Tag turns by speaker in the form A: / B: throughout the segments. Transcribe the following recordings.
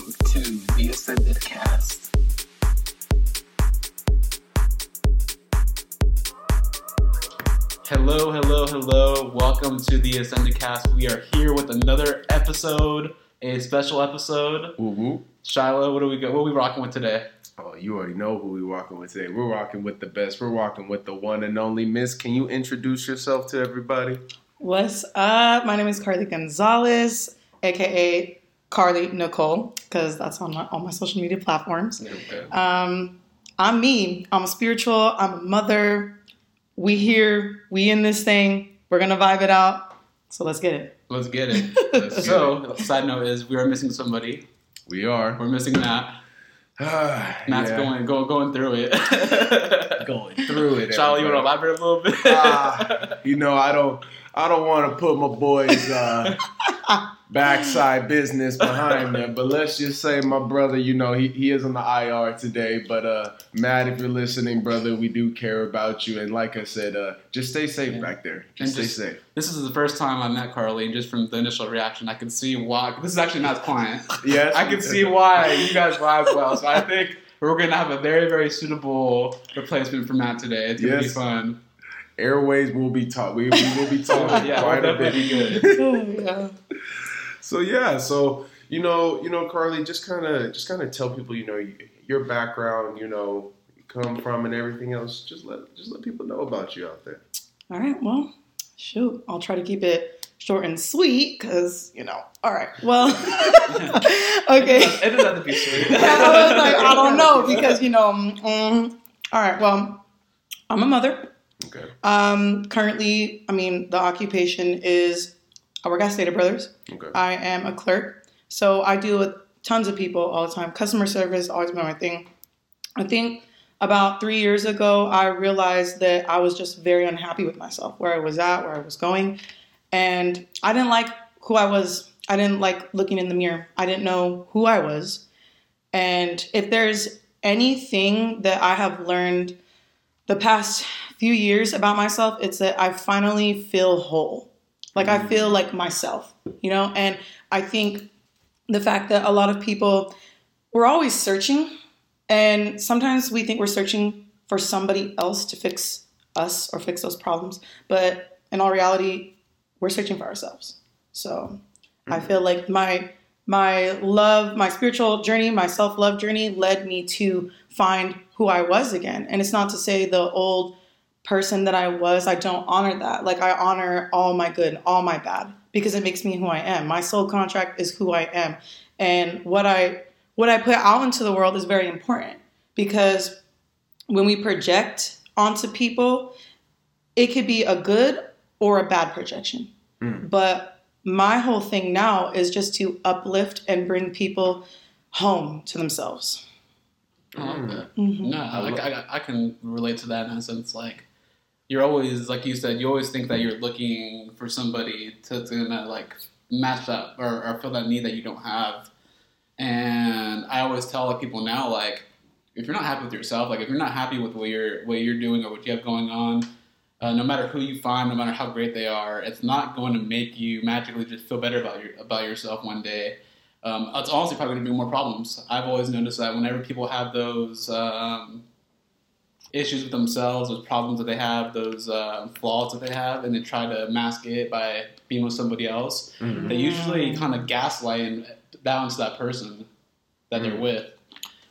A: to the Ascended Cast.
B: Hello, hello, hello. Welcome to the Ascended Cast. We are here with another episode, a special episode.
C: Woo woo.
B: Shiloh, what are we go? What are we rocking with today?
C: Oh, you already know who we're rocking with today. We're rocking with the best. We're rocking with the one and only Miss. Can you introduce yourself to everybody?
D: What's up? My name is Karlee Gonzales, aka Karlee Nicole, because that's on my, all my social media platforms.
C: Okay.
D: Um, I'm me. I'm a spiritual. I'm a mother. We here. We in this thing. We're gonna vibe it out. So let's get it.
B: Let's get it.
C: Let's get
B: so, side note is we are missing somebody.
C: We are.
B: We're missing Matt. Matt's
C: Yeah.
B: going, go, going through it.
C: going through it.
B: Shiloh, you want to elaborate a little bit?
C: Ah, you know, I don't. I don't want to put my boys' uh, backside business behind them, but let's just say my brother. You know, he, he is on the IR today. But uh, Matt, if you're listening, brother, we do care about you. And like I said, uh, just stay safe
B: Yeah.
C: back there.
B: And
C: Just stay
B: just-
C: safe.
B: this is the first time I met Karlee, and just from the initial reaction, I can see why. This is actually Matt's client.
C: Yes,
B: I can see why you guys vibe well. So I think we're going to have a very, very suitable replacement for Matt today. It's going to
C: Yes.
B: be fun.
C: Airways will be taught. We, we will be talking
B: Yeah,
C: quite a bit.
B: good.
D: yeah.
C: So yeah, so you know, you know, Karlee, just kind of, just kind of tell people, you know, your background, you know, you come from, and everything else. Just let, just let people know about you out there.
D: All right. Well, shoot. I'll try to keep it short and sweet, because you know. All right. Well. okay.
B: It doesn't have to be sweet.
D: I was like, I don't know because you know. mm, all right. Well, I'm a mother.
C: Okay.
D: Um, currently, I mean, the occupation is I work at Stater Brothers.
C: Okay.
D: I am a clerk, so I deal with tons of people all the time. Customer service always been my thing. I think about three years ago, I realized that I was just very unhappy with myself, where I was at, where I was going, and I didn't like who I was. I didn't like looking in the mirror. I didn't know who I was, and if there's anything that I have learned the past few years about myself, it's that I finally feel whole. Like I feel like myself, you know? And I think the fact that a lot of people, we're always searching. And sometimes we think we're searching for somebody else to fix us or fix those problems. But in all reality, we're searching for ourselves. So I feel like my my love, my spiritual journey, my self-love journey led me to find who I was again. And it's not to say the old person that I was, I don't honor that. Like I honor all my good and all my bad because it makes me who I am. My soul contract is who I am. And what I what I put out into the world is very important because when we project onto people, it could be a good or a bad projection.
C: Mm.
D: But my whole thing now is just to uplift and bring people home to themselves.
B: I like that.
D: Mhm.
B: No, I, I, I can relate to that in a sense. Like, you're always, like you said, you always think that you're looking for somebody to, to like match up or, or fill that need that you don't have. And I always tell like, people now, like, if you're not happy with yourself, like if you're not happy with what you're what you're doing or what you have going on, uh, no matter who you find, no matter how great they are, it's not going to make you magically just feel better about your about yourself one day. Um, it's honestly probably going to be more problems. I've always noticed that whenever people have those um, issues with themselves, those problems that they have, those uh, flaws that they have, and they try to mask it by being with somebody else,
C: Mhm.
B: they usually kind of gaslight and balance that person that they're
C: Mhm.
B: with.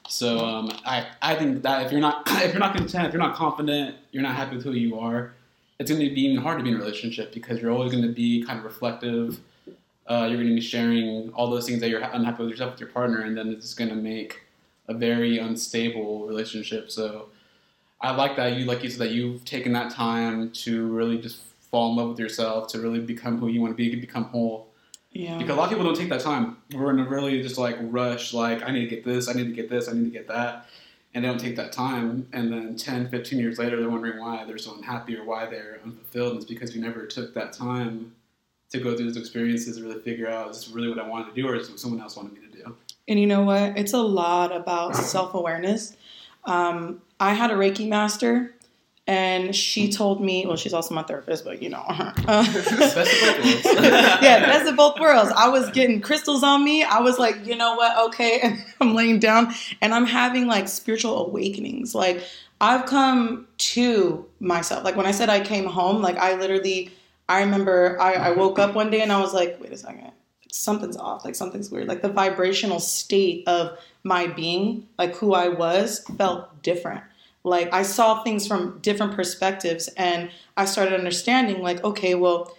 B: So um, I, I think that if you're not if you're not content, if you're not confident, you're not happy with who you are, it's going to be even hard to be in a relationship because you're always going to be kind of reflective. Uh, you're going to be sharing all those things that you're unhappy with yourself with your partner, and then it's going to make a very unstable relationship. So I like that you, like you said, that you've taken that time to really just fall in love with yourself, to really become who you want to be, to become whole.
D: Yeah.
B: Because a lot of people don't take that time. We're in a really just like rush, like, I need to get this, I need to get this, I need to get that. And they don't take that time. And then 10, 15 years later, they're wondering why they're so unhappy or why they're unfulfilled. And it's because you never took that time to go through those experiences and really figure out, is this really what I wanted to do or is what someone else wanted me to do?
D: And you know what? It's a lot about self awareness. Um, I had a Reiki master, and she told me, well, she's also my therapist, but you know, uh-huh.
B: Best of both worlds.
D: yeah, best of both worlds. I was getting crystals on me. I was like, you know what? Okay, and I'm laying down, and I'm having like spiritual awakenings. Like I've come to myself. Like when I said I came home, like I literally, I remember I, I woke up one day and I was like, wait a second, something's off. Like something's weird. Like the vibrational state of my being, like who I was, felt different. Like I saw things from different perspectives, and I started understanding, like, okay, well,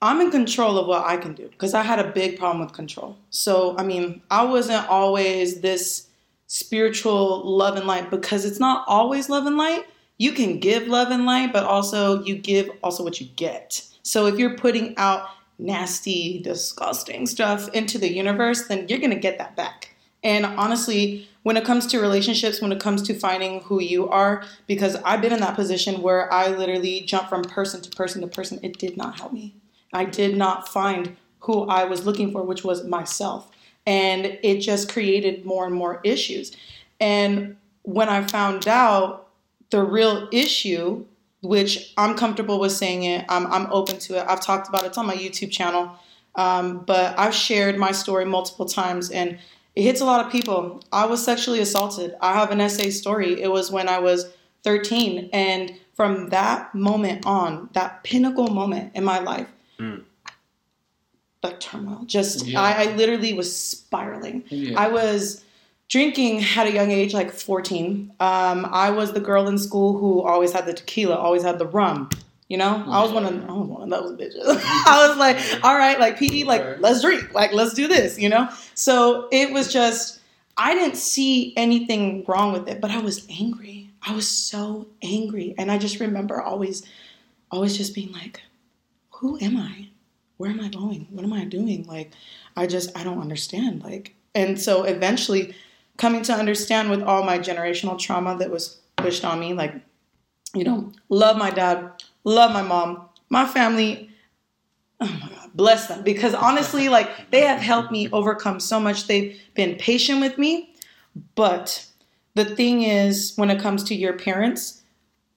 D: I'm in control of what I can do because I had a big problem with control. So, I mean, I wasn't always this spiritual love and light because it's not always love and light. You can give love and light, but also you give also what you get. So if you're putting out nasty, disgusting stuff into the universe, then you're going to get that back. And honestly, when it comes to relationships, when it comes to finding who you are, because I've been in that position where I literally jumped from person to person to person, it did not help me. I did not find who I was looking for, which was myself. And it just created more and more issues. And when I found out the real issue, which I'm comfortable with saying it, I'm, I'm open to it. I've talked about it, it's on my YouTube channel. Um, but I've shared my story multiple times and it hits a lot of people. I was sexually assaulted. I have an SA story. It was when I was 13. And from that moment on, that pinnacle moment in my life,
C: Mm.
D: like turmoil. Just
B: Yeah.
D: I, I literally was spiraling.
B: Yeah.
D: I was drinking at a young age, like 14. Um, I was the girl in school who always had the tequila, always had the rum. You know, I was one of I was one of those bitches. I was like, all right, like PE, like let's drink, like let's do this. You know, so it was just I didn't see anything wrong with it, but I was angry. I was so angry, and I just remember always, always just being like, who am I? Where am I going? What am I doing? Like, I just, I don't understand. Like, and so eventually coming to understand with all my generational trauma that was pushed on me, like, you know, love my dad, love my mom, my family. Oh my God, bless them. Because honestly, like, they have helped me overcome so much. They've been patient with me. But the thing is, when it comes to your parents,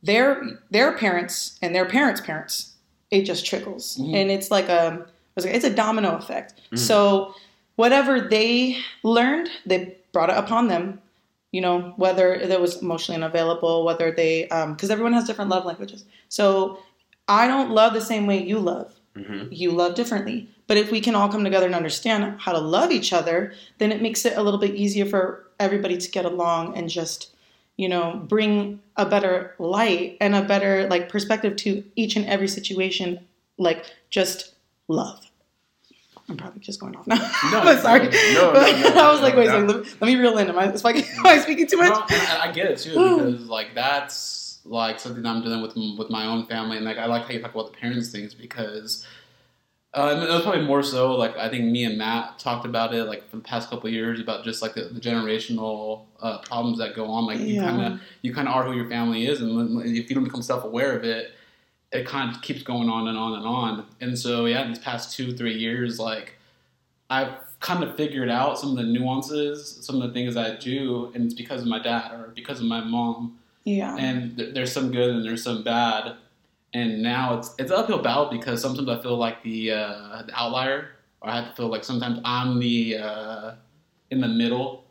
D: their their parents and their parents' parents, it just trickles,
B: Mhm.
D: and it's like a it's a domino effect. So whatever they learned, they brought it upon them. You know, whether it was emotionally unavailable, whether they because everyone has different love languages. So I don't love the same way you love.
C: Mhm.
D: You love differently. But if we can all come together and understand how to love each other, then it makes it a little bit easier for everybody to get along and just, you know, bring a better light and a better like perspective to each and every situation. Like just love. I'm probably just going off now.
B: No,
D: I'm sorry.
C: no, no, no,
D: I was like, wait,
C: no.
D: a second, let, me reel in. Am I, speaking, am I speaking too much?
B: No, I, I get it too because like that's like something I'm dealing with with my own family, and like I like how you talk about the parents things because uh, it was probably more so like I think me and Matt talked about it like for the past couple of years about just like the, the generational uh, problems that go on. Like you kind of you kind of are who your family is, and if you don't become self aware of it, it kind of keeps going on and on and on. And so yeah, in these past two three years, like I've kind of figured out some of the nuances, some of the things I do, and it's because of my dad or because of my mom.
D: Yeah.
B: And th- there's some good and there's some bad. And now it's it's uphill battle because sometimes I feel like the, uh, the outlier, or I have to feel like sometimes I'm the uh, in the middle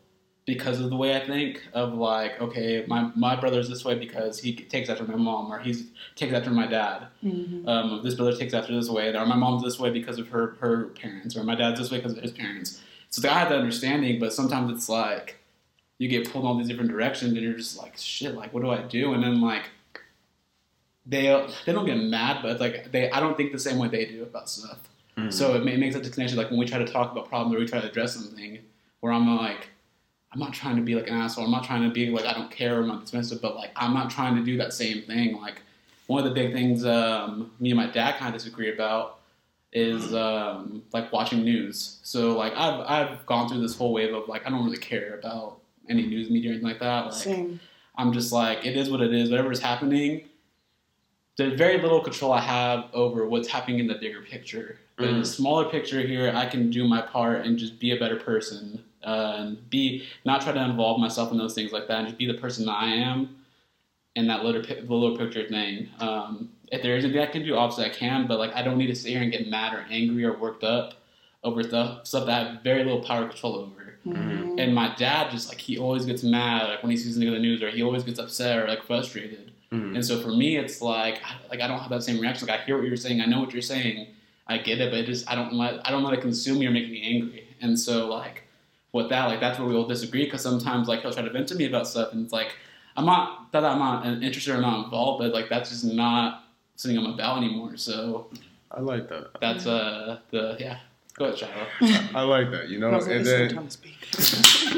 B: because of the way I think of like okay my my brother's this way because he takes after my mom or he's takes after my dad
D: Mhm.
B: um, this brother takes after this way, or my mom's this way because of her her parents, or my dad's this way because of his parents. So I have that understanding, but sometimes it's like you get pulled in all these different directions, and you're just like, shit, like what do I do? And then like they they don't get mad, but it's like they I don't think the same way they do about stuff.
C: Mhm.
B: So it, ma- it makes a disconnection. Like when we try to talk about problems or we try to address something, where I'm like. I'm not trying to be like an asshole. I'm not trying to be like I don't care. I'm not dismissive, but like I'm not trying to do that same thing. Like one of the big things um, me and my dad kind of disagree about is um, like watching news. So like I've I've gone through this whole wave of like I don't really care about any news media or anything like that. Like
D: Same.
B: I'm just like it is what it is. Whatever is happening, there's very little control I have over what's happening in the bigger picture. But in the smaller picture here, I can do my part and just be a better person uh, and be not try to involve myself in those things like that and just be the person that I am. in that little the little picture thing. Um, if there is anything I can do, obviously I can, but like I don't need to sit here and get mad or angry or worked up over stuff stuff that I have very little power control over.
D: Mhm.
B: And my dad just like he always gets mad like when he sees something in the news or he always gets upset or like frustrated.
C: Mhm.
B: And so for me, it's like I- like I don't have that same reaction. Like I hear what you're saying, I know what you're saying, I get it, but it just I don't let I don't let it consume me or make me angry. And so like with that, like that's where we'll disagree because sometimes like he'll try to vent to me about stuff, and it's like I'm not that I'm not interested or not involved, but like that's just not something I'm about anymore. So
C: I like that.
B: that's uh the yeah. Go ahead, Shiloh.
C: I like that. You know,
D: I like,
C: and
D: "This is
C: then
D: the time to speak."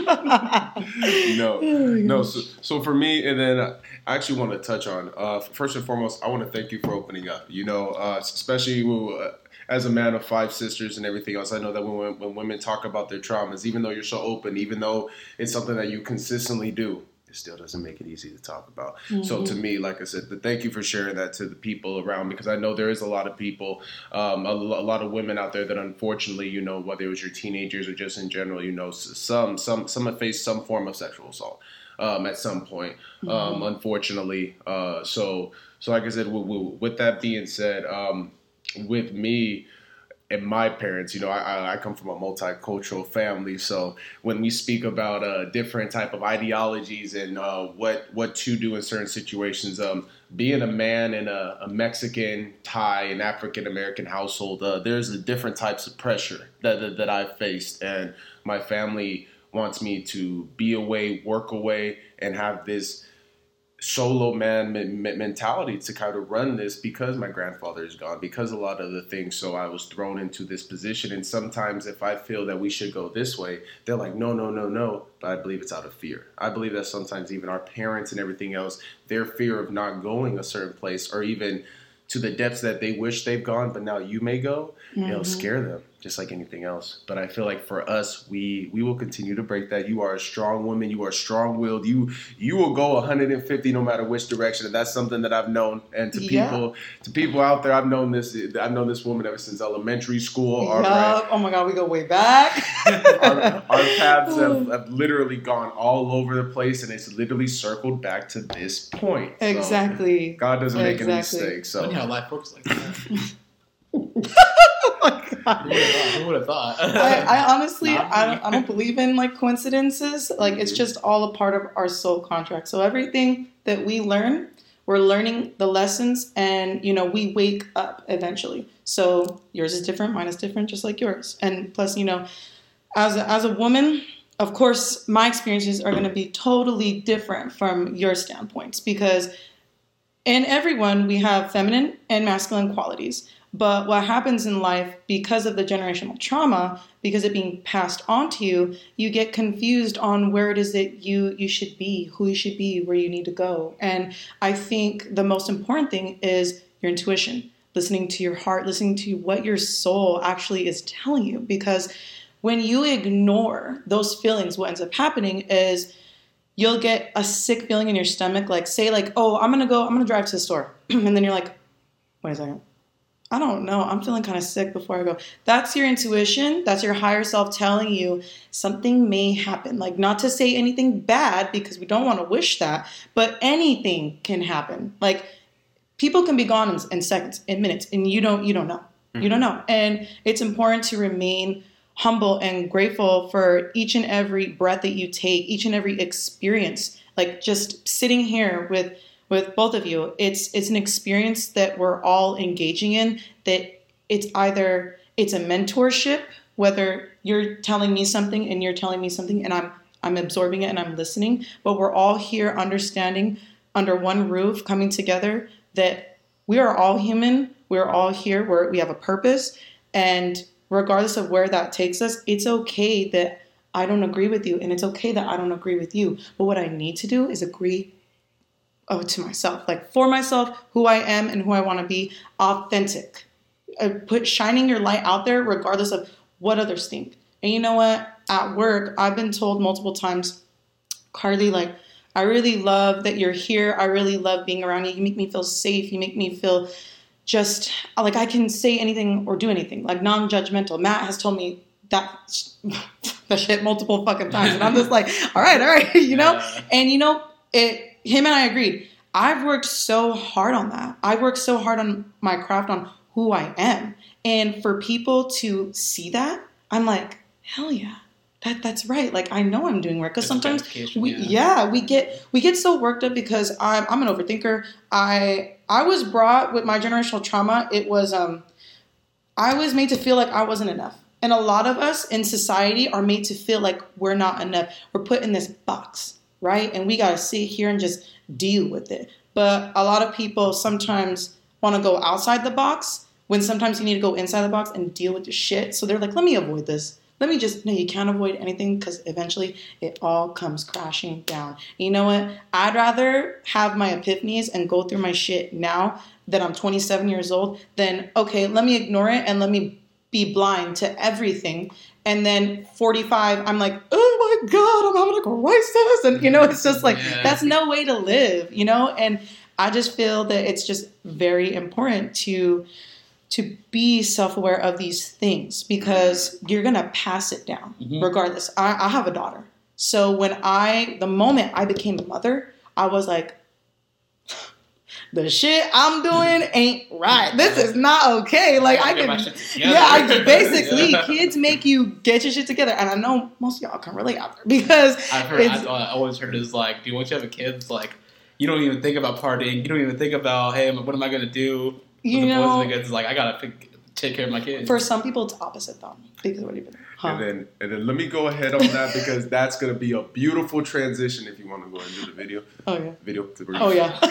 C: no, no. So, so for me, and then uh, I actually want to touch on uh, first and foremost, I want to thank you for opening up. You know, uh, especially uh, as a man of five sisters and everything else. I know that when when women talk about their traumas, even though you're so open, even though it's something that you consistently do. It still doesn't make it easy to talk about. So to me, like I said, the, thank you for sharing that to the people around because I know there is a lot of people, um, a, a lot of women out there that unfortunately, you know, whether it was your teenagers or just in general, you know, some some some have faced some form of sexual assault um, at some point. Um, unfortunately, uh, so so like I said, with, with, with that being said, um, with me and my parents, you know, I, I- come from a multicultural family, so when we speak about uh, different type of ideologies and uh, what what to do in certain situations, um, being a man in a, a Mexican, Thai, and African American household, uh, there's a different types of pressure that, that that I've faced, and my family wants me to be away, work away, and have this solo man me- me- mentality to kind of run this because my grandfather is gone because a lot of the things so i was thrown into this position. And sometimes if i feel that we should go this way they're like no no no no. But i believe it's out of fear. I believe that sometimes even our parents and everything else their fear of not going a certain place or even to the depths that they wish they've gone but now you may go it'll
D: Mhm.
C: scare them just like anything else but i feel like for us we we will continue to break that you are a strong woman you are strong-willed you you will go 150 no matter which direction and that's something that i've known and to
D: Yeah.
C: people to people out there i've known this i've known this woman ever since elementary school all right
D: Yup. Oh my god, we go way back.
C: our, our paths have, have literally gone all over the place and it's literally circled back to this point So,
D: Exactly.
C: god doesn't make any mistakes so
B: Funny how life works like that.
D: Oh my God.
B: Who would have thought?
D: I, I honestly, I don't, I don't believe in like coincidences. Like it's mm-hmm. just all a part of our soul contract. So everything that we learn, we're learning the lessons, and you know we wake up eventually. So yours is different, mine is different, just like yours. And plus, you know, as a, as a woman, of course, my experiences are going to be totally different from your standpoints because in everyone we have feminine and masculine qualities. But what happens in life because of the generational trauma, because it being passed on to you, you get confused on where it is that you you should be, who you should be, where you need to go. And I think the most important thing is your intuition, listening to your heart, listening to what your soul actually is telling you because when you ignore those feelings, what ends up happening is you'll get a sick feeling in your stomach. Like, say, like, oh, I'm gonna go, I'm gonna drive to the store. and then you're like, wait a second. I don't know. I'm feeling kind of sick before I go. That's your intuition. That's your higher self telling you something may happen. Like, not to say anything bad because we don't want to wish that, but anything can happen. Like, people can be gone in, in seconds, in minutes, and you don't, you don't know. You don't mm-hmm. know. And it's important to remain humble and grateful for each and every breath that you take, each and every experience. Like just sitting here with with both of you, it's it's an experience that we're all engaging in. That it's either it's a mentorship, whether you're telling me something and you're telling me something, and I'm I'm absorbing it and I'm listening, but we're all here understanding under one roof, coming together that we are all human. We're all here. We're, we have a purpose. And regardless of where that takes us, it's okay that I don't agree with you. And it's okay that I don't agree with you. But what I need to do is agree oh, to myself, like for myself, who I am and who I want to be, authentic. Uh, put shining your light out there regardless of what others think. And you know what? At work, I've been told multiple times, Karlee, like, I really love that you're here. I really love being around you. You make me feel safe. You make me feel just like I can say anything or do anything, like non judgmental. Matt has told me that, that shit multiple fucking times. And I'm just like, all right, all right, you know? And you know, it him and I agreed. I've worked so hard on that. I've worked so hard on my craft, on who I am. And for people to see that, I'm like, hell yeah. That, that's right. Like I know I'm doing work because sometimes we
B: yeah.
D: yeah we get we get so worked up because I'm I'm an overthinker. I I was brought with my generational trauma. It was um I was made to feel like I wasn't enough. And a lot of us in society are made to feel like we're not enough. We're put in this box, right? And we got to sit here and just deal with it. But a lot of people sometimes want to go outside the box when sometimes you need to go inside the box and deal with the shit. So they're like, let me avoid this. Let me just, no, you can't avoid anything because eventually it all comes crashing down. You know what? I'd rather have my epiphanies and go through my shit now that I'm 27 years old than, okay, let me ignore it and let me be blind to everything. And then 45, I'm like, my God, I'm having a crisis. And, you know, it's just like,
B: Yeah.
D: that's no way to live, you know? And I just feel that it's just very important to to be self-aware of these things because you're gonna pass it down
B: Mhm.
D: regardless. I, I have a daughter. So when I the moment I became a mother, I was like, the shit I'm doing ain't right. This is not okay. Like I can yeah, I, basically,
B: Yeah.
D: kids make you get your shit together, and I know most of y'all can relate out there because
B: I've heard.
D: it's-
B: I've uh, always heard is like, dude, once you have a kid, it's like you don't even think about partying. You don't even think about, hey, what am I gonna do?
D: you
B: the
D: know,
B: boys because it's like I gotta pick, take care of my kids.
D: for some people it's opposite though. Because what do you huh?
C: And then, and then let me go ahead on that because that's gonna be a beautiful transition if you want to go and do the video.
D: Oh yeah.
C: Video. To
D: Oh yeah.
B: I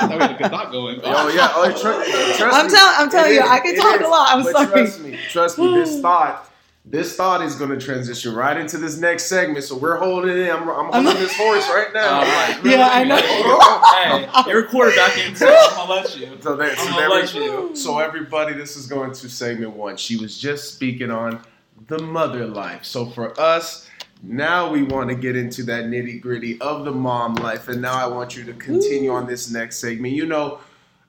B: thought we had a good thought going. but-
C: Oh yeah. Oh, tr- trust
D: I'm telling- I'm telling you,
C: is.
D: I can talk
C: is.
D: a lot. I'm
C: But
D: sorry.
C: Trust me. Trust me. This thought. This thought is going to transition right into this next segment, so we're holding it. I'm, I'm holding
D: I'm-
C: this horse right now.
B: Oh, right.
D: Yeah, I know.
B: hey, you're quarterbacking, so I'm gonna let you.
C: So, that, so,
B: I'm gonna let you.
C: so everybody, this is going to segment one. She was just speaking on the mother life. So for us, now we want to get into that nitty gritty of the mom life, and now I want you to continue on this next segment. You know,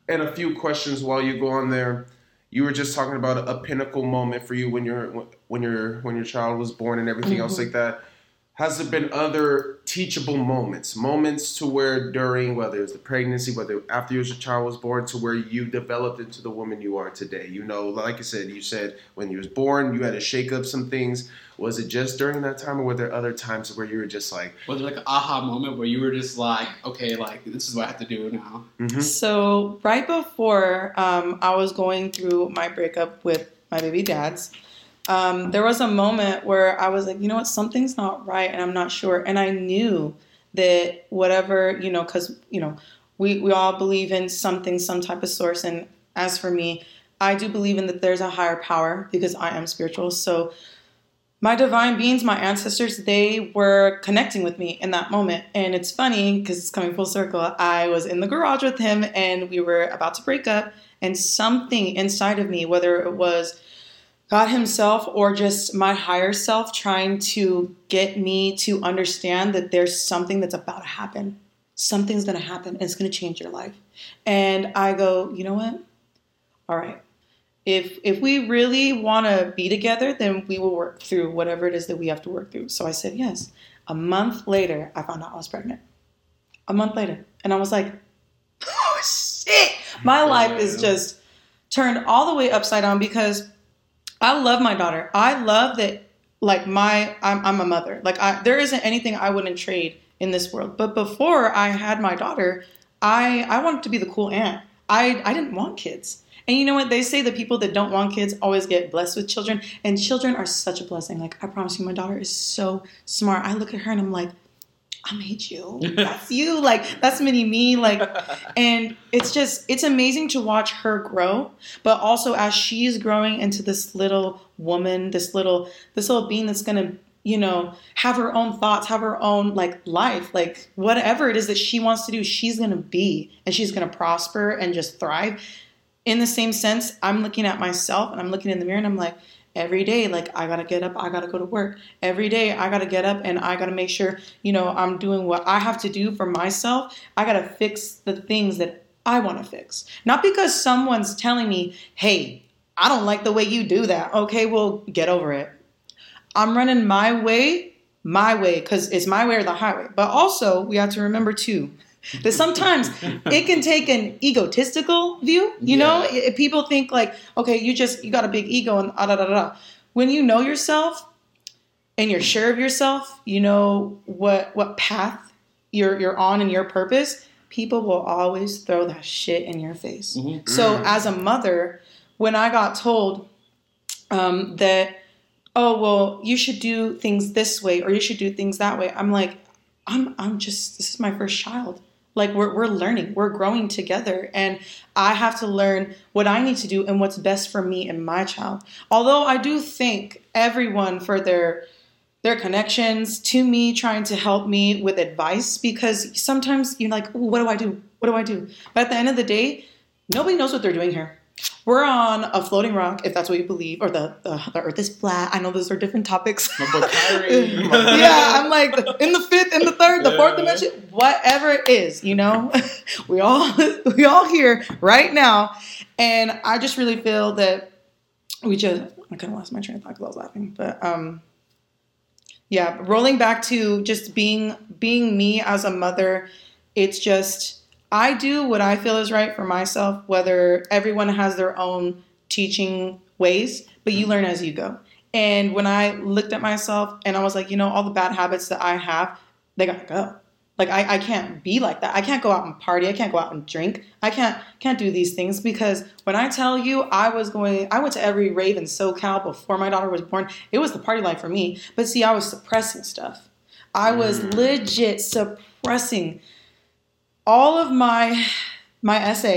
C: and a few questions while you go on there. You were just talking about a, pinnacle moment for you when your when your when your child was born and everything else
D: Mhm.
C: like that. Has there been other teachable moments, moments to where during whether it's the pregnancy, whether after your child was born, to where you developed into the woman you are today? You know, like I said, you said when you was born, you had to shake up some things. Was it just during that time, or were there other times where you were just like,
B: Was there like an aha moment where you were just like, okay, like this is what I have to do now?
C: mhm,
D: So right before um, I was going through my breakup with my baby dad's, um, there was a moment where I was like, you know what, something's not right, and I'm not sure. And I knew that whatever, you know, because you know, we we all believe in something, some type of source. And as for me, I do believe in that there's a higher power because I am spiritual. So my divine beings, my ancestors, they were connecting with me in that moment. And it's funny because it's coming full circle. I was in the garage with him and we were about to break up, and something inside of me, whether it was God Himself or just my higher self, trying to get me to understand that there's something that's about to happen. Something's going to happen and it's going to change your life. And I go, you know what? All right. If if we really want to be together then we will work through whatever it is that we have to work through. So i said yes. A month later i found out i was pregnant. A month later. And i was like oh shit. My life is just turned all the way upside down because i love my daughter i love that like my i'm, I'm a mother like I, there isn't anything i wouldn't trade in this world but before i had my daughter i i wanted to be the cool aunt i i didn't want kids and you know what? They say the people that don't want kids always get blessed with children. And children are such a blessing. Like, I promise you, my daughter is so smart. I look at her and I'm like, I made you. That's you. Like, that's mini me. Like, and it's just, it's amazing to watch her grow. But also, as she's growing into this little woman, this little, this little being that's to, you know, have her own thoughts, have her own like life, like whatever it is that she wants to do, she's to be and she's to prosper and just thrive in the same sense, I'm looking at myself and I'm looking in the mirror and I'm like, every day, like I gotta get up, I gotta go to work. Every day, I gotta get up and I gotta make sure, you know, I'm doing what I have to do for myself. I gotta fix the things that I wanna fix. Not because someone's telling me, hey, I don't like the way you do that. Okay, well, get over it. I'm running my way, my way, because it's my way or the highway. But also, we have to remember too, That sometimes it can take an egotistical view. You know,
B: Yeah.
D: I- people think like, okay, you just you got a big ego and ah, da da da. When you know yourself and you're sure of yourself, you know what what path you're you're on and your purpose. People will always throw that shit in your face.
B: Mhm.
D: So as a mother, when I got told um, that, oh well, you should do things this way or you should do things that way, I'm like, I'm I'm just this is my first child. Like we're we're learning, we're growing together, and I have to learn what I need to do and what's best for me and my child. Although I do thank everyone for their their connections to me, trying to help me with advice because sometimes you're like, what do I do? What do I do? But at the end of the day, nobody knows what they're doing here. We're on a floating rock, if that's what you believe, or the, the, the earth is flat. I know those are different topics.
B: My boy Kyrie.
D: yeah, I'm like in the fifth, in the third, the fourth dimension, whatever it is, you know, we all we all here right now, and I just really feel that we just I kind of lost my train of thought because I was laughing, but um, yeah, rolling back to just being being me as a mother, it's just I do what I feel is right for myself. Whether everyone has their own teaching ways, but you learn as you go. And when I looked at myself and I was like, you know, all the bad habits that I have, they gotta go. Like I, I can't be like that. I can't go out and party. I can't go out and drink. I can't can't do these things because when I tell you I was going I went to every rave in SoCal before my daughter was born. It was the party life for me. But see, I was suppressing stuff. I was mm. legit suppressing all of my my SA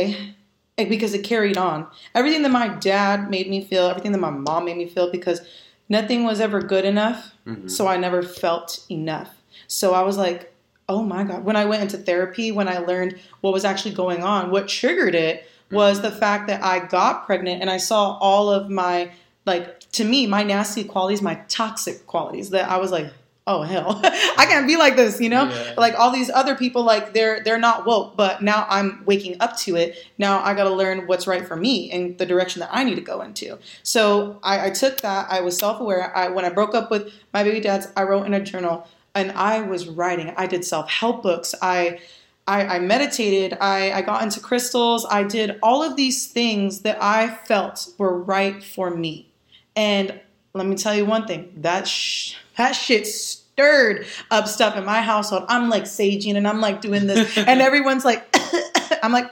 D: eh, because it carried on. Everything that my dad made me feel, everything that my mom made me feel because nothing was ever good enough. So I never felt enough. So I was like, oh my God. When I went into therapy, when I learned what was actually going on, what triggered it was the fact that I got pregnant and I saw all of my, like, to me, my nasty qualities, my toxic qualities that I was like, oh hell, I can't be like this, you know?
B: Yeah.
D: Like all these other people, like they're they're not woke, but now I'm waking up to it. Now I gotta learn what's right for me and the direction that I need to go into. So I, I took that, I was self-aware. I when I broke up with my baby dads, I wrote in a journal and I was writing. I did self-help books. I I, I meditated. I, I got into crystals. I did all of these things that I felt were right for me. And let me tell you one thing that sh- that shit stirred up stuff in my household. I'm like saging and I'm like doing this, and everyone's like, I'm like,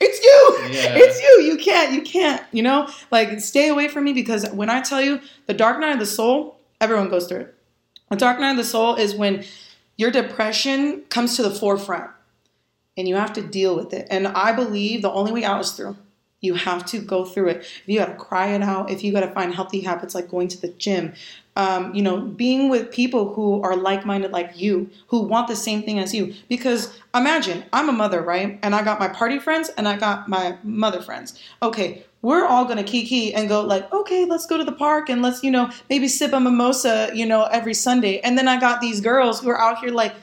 D: it's you,
B: Yeah.
D: it's you. You can't, you can't, you know, like stay away from me because when I tell you the dark night of the soul, everyone goes through it. The dark night of the soul is when your depression comes to the forefront and you have to deal with it. And I believe the only way out is through. You have to go through it. If you got to cry it out, if you got to find healthy habits like going to the gym, um, you know, being with people who are like minded like you, who want the same thing as you. Because imagine, I'm a mother, right? And I got my party friends and I got my mother friends. Okay, we're all gonna kiki and go like, okay, let's go to the park and let's, you know, maybe sip a mimosa, you know, every Sunday. And then I got these girls who are out here like,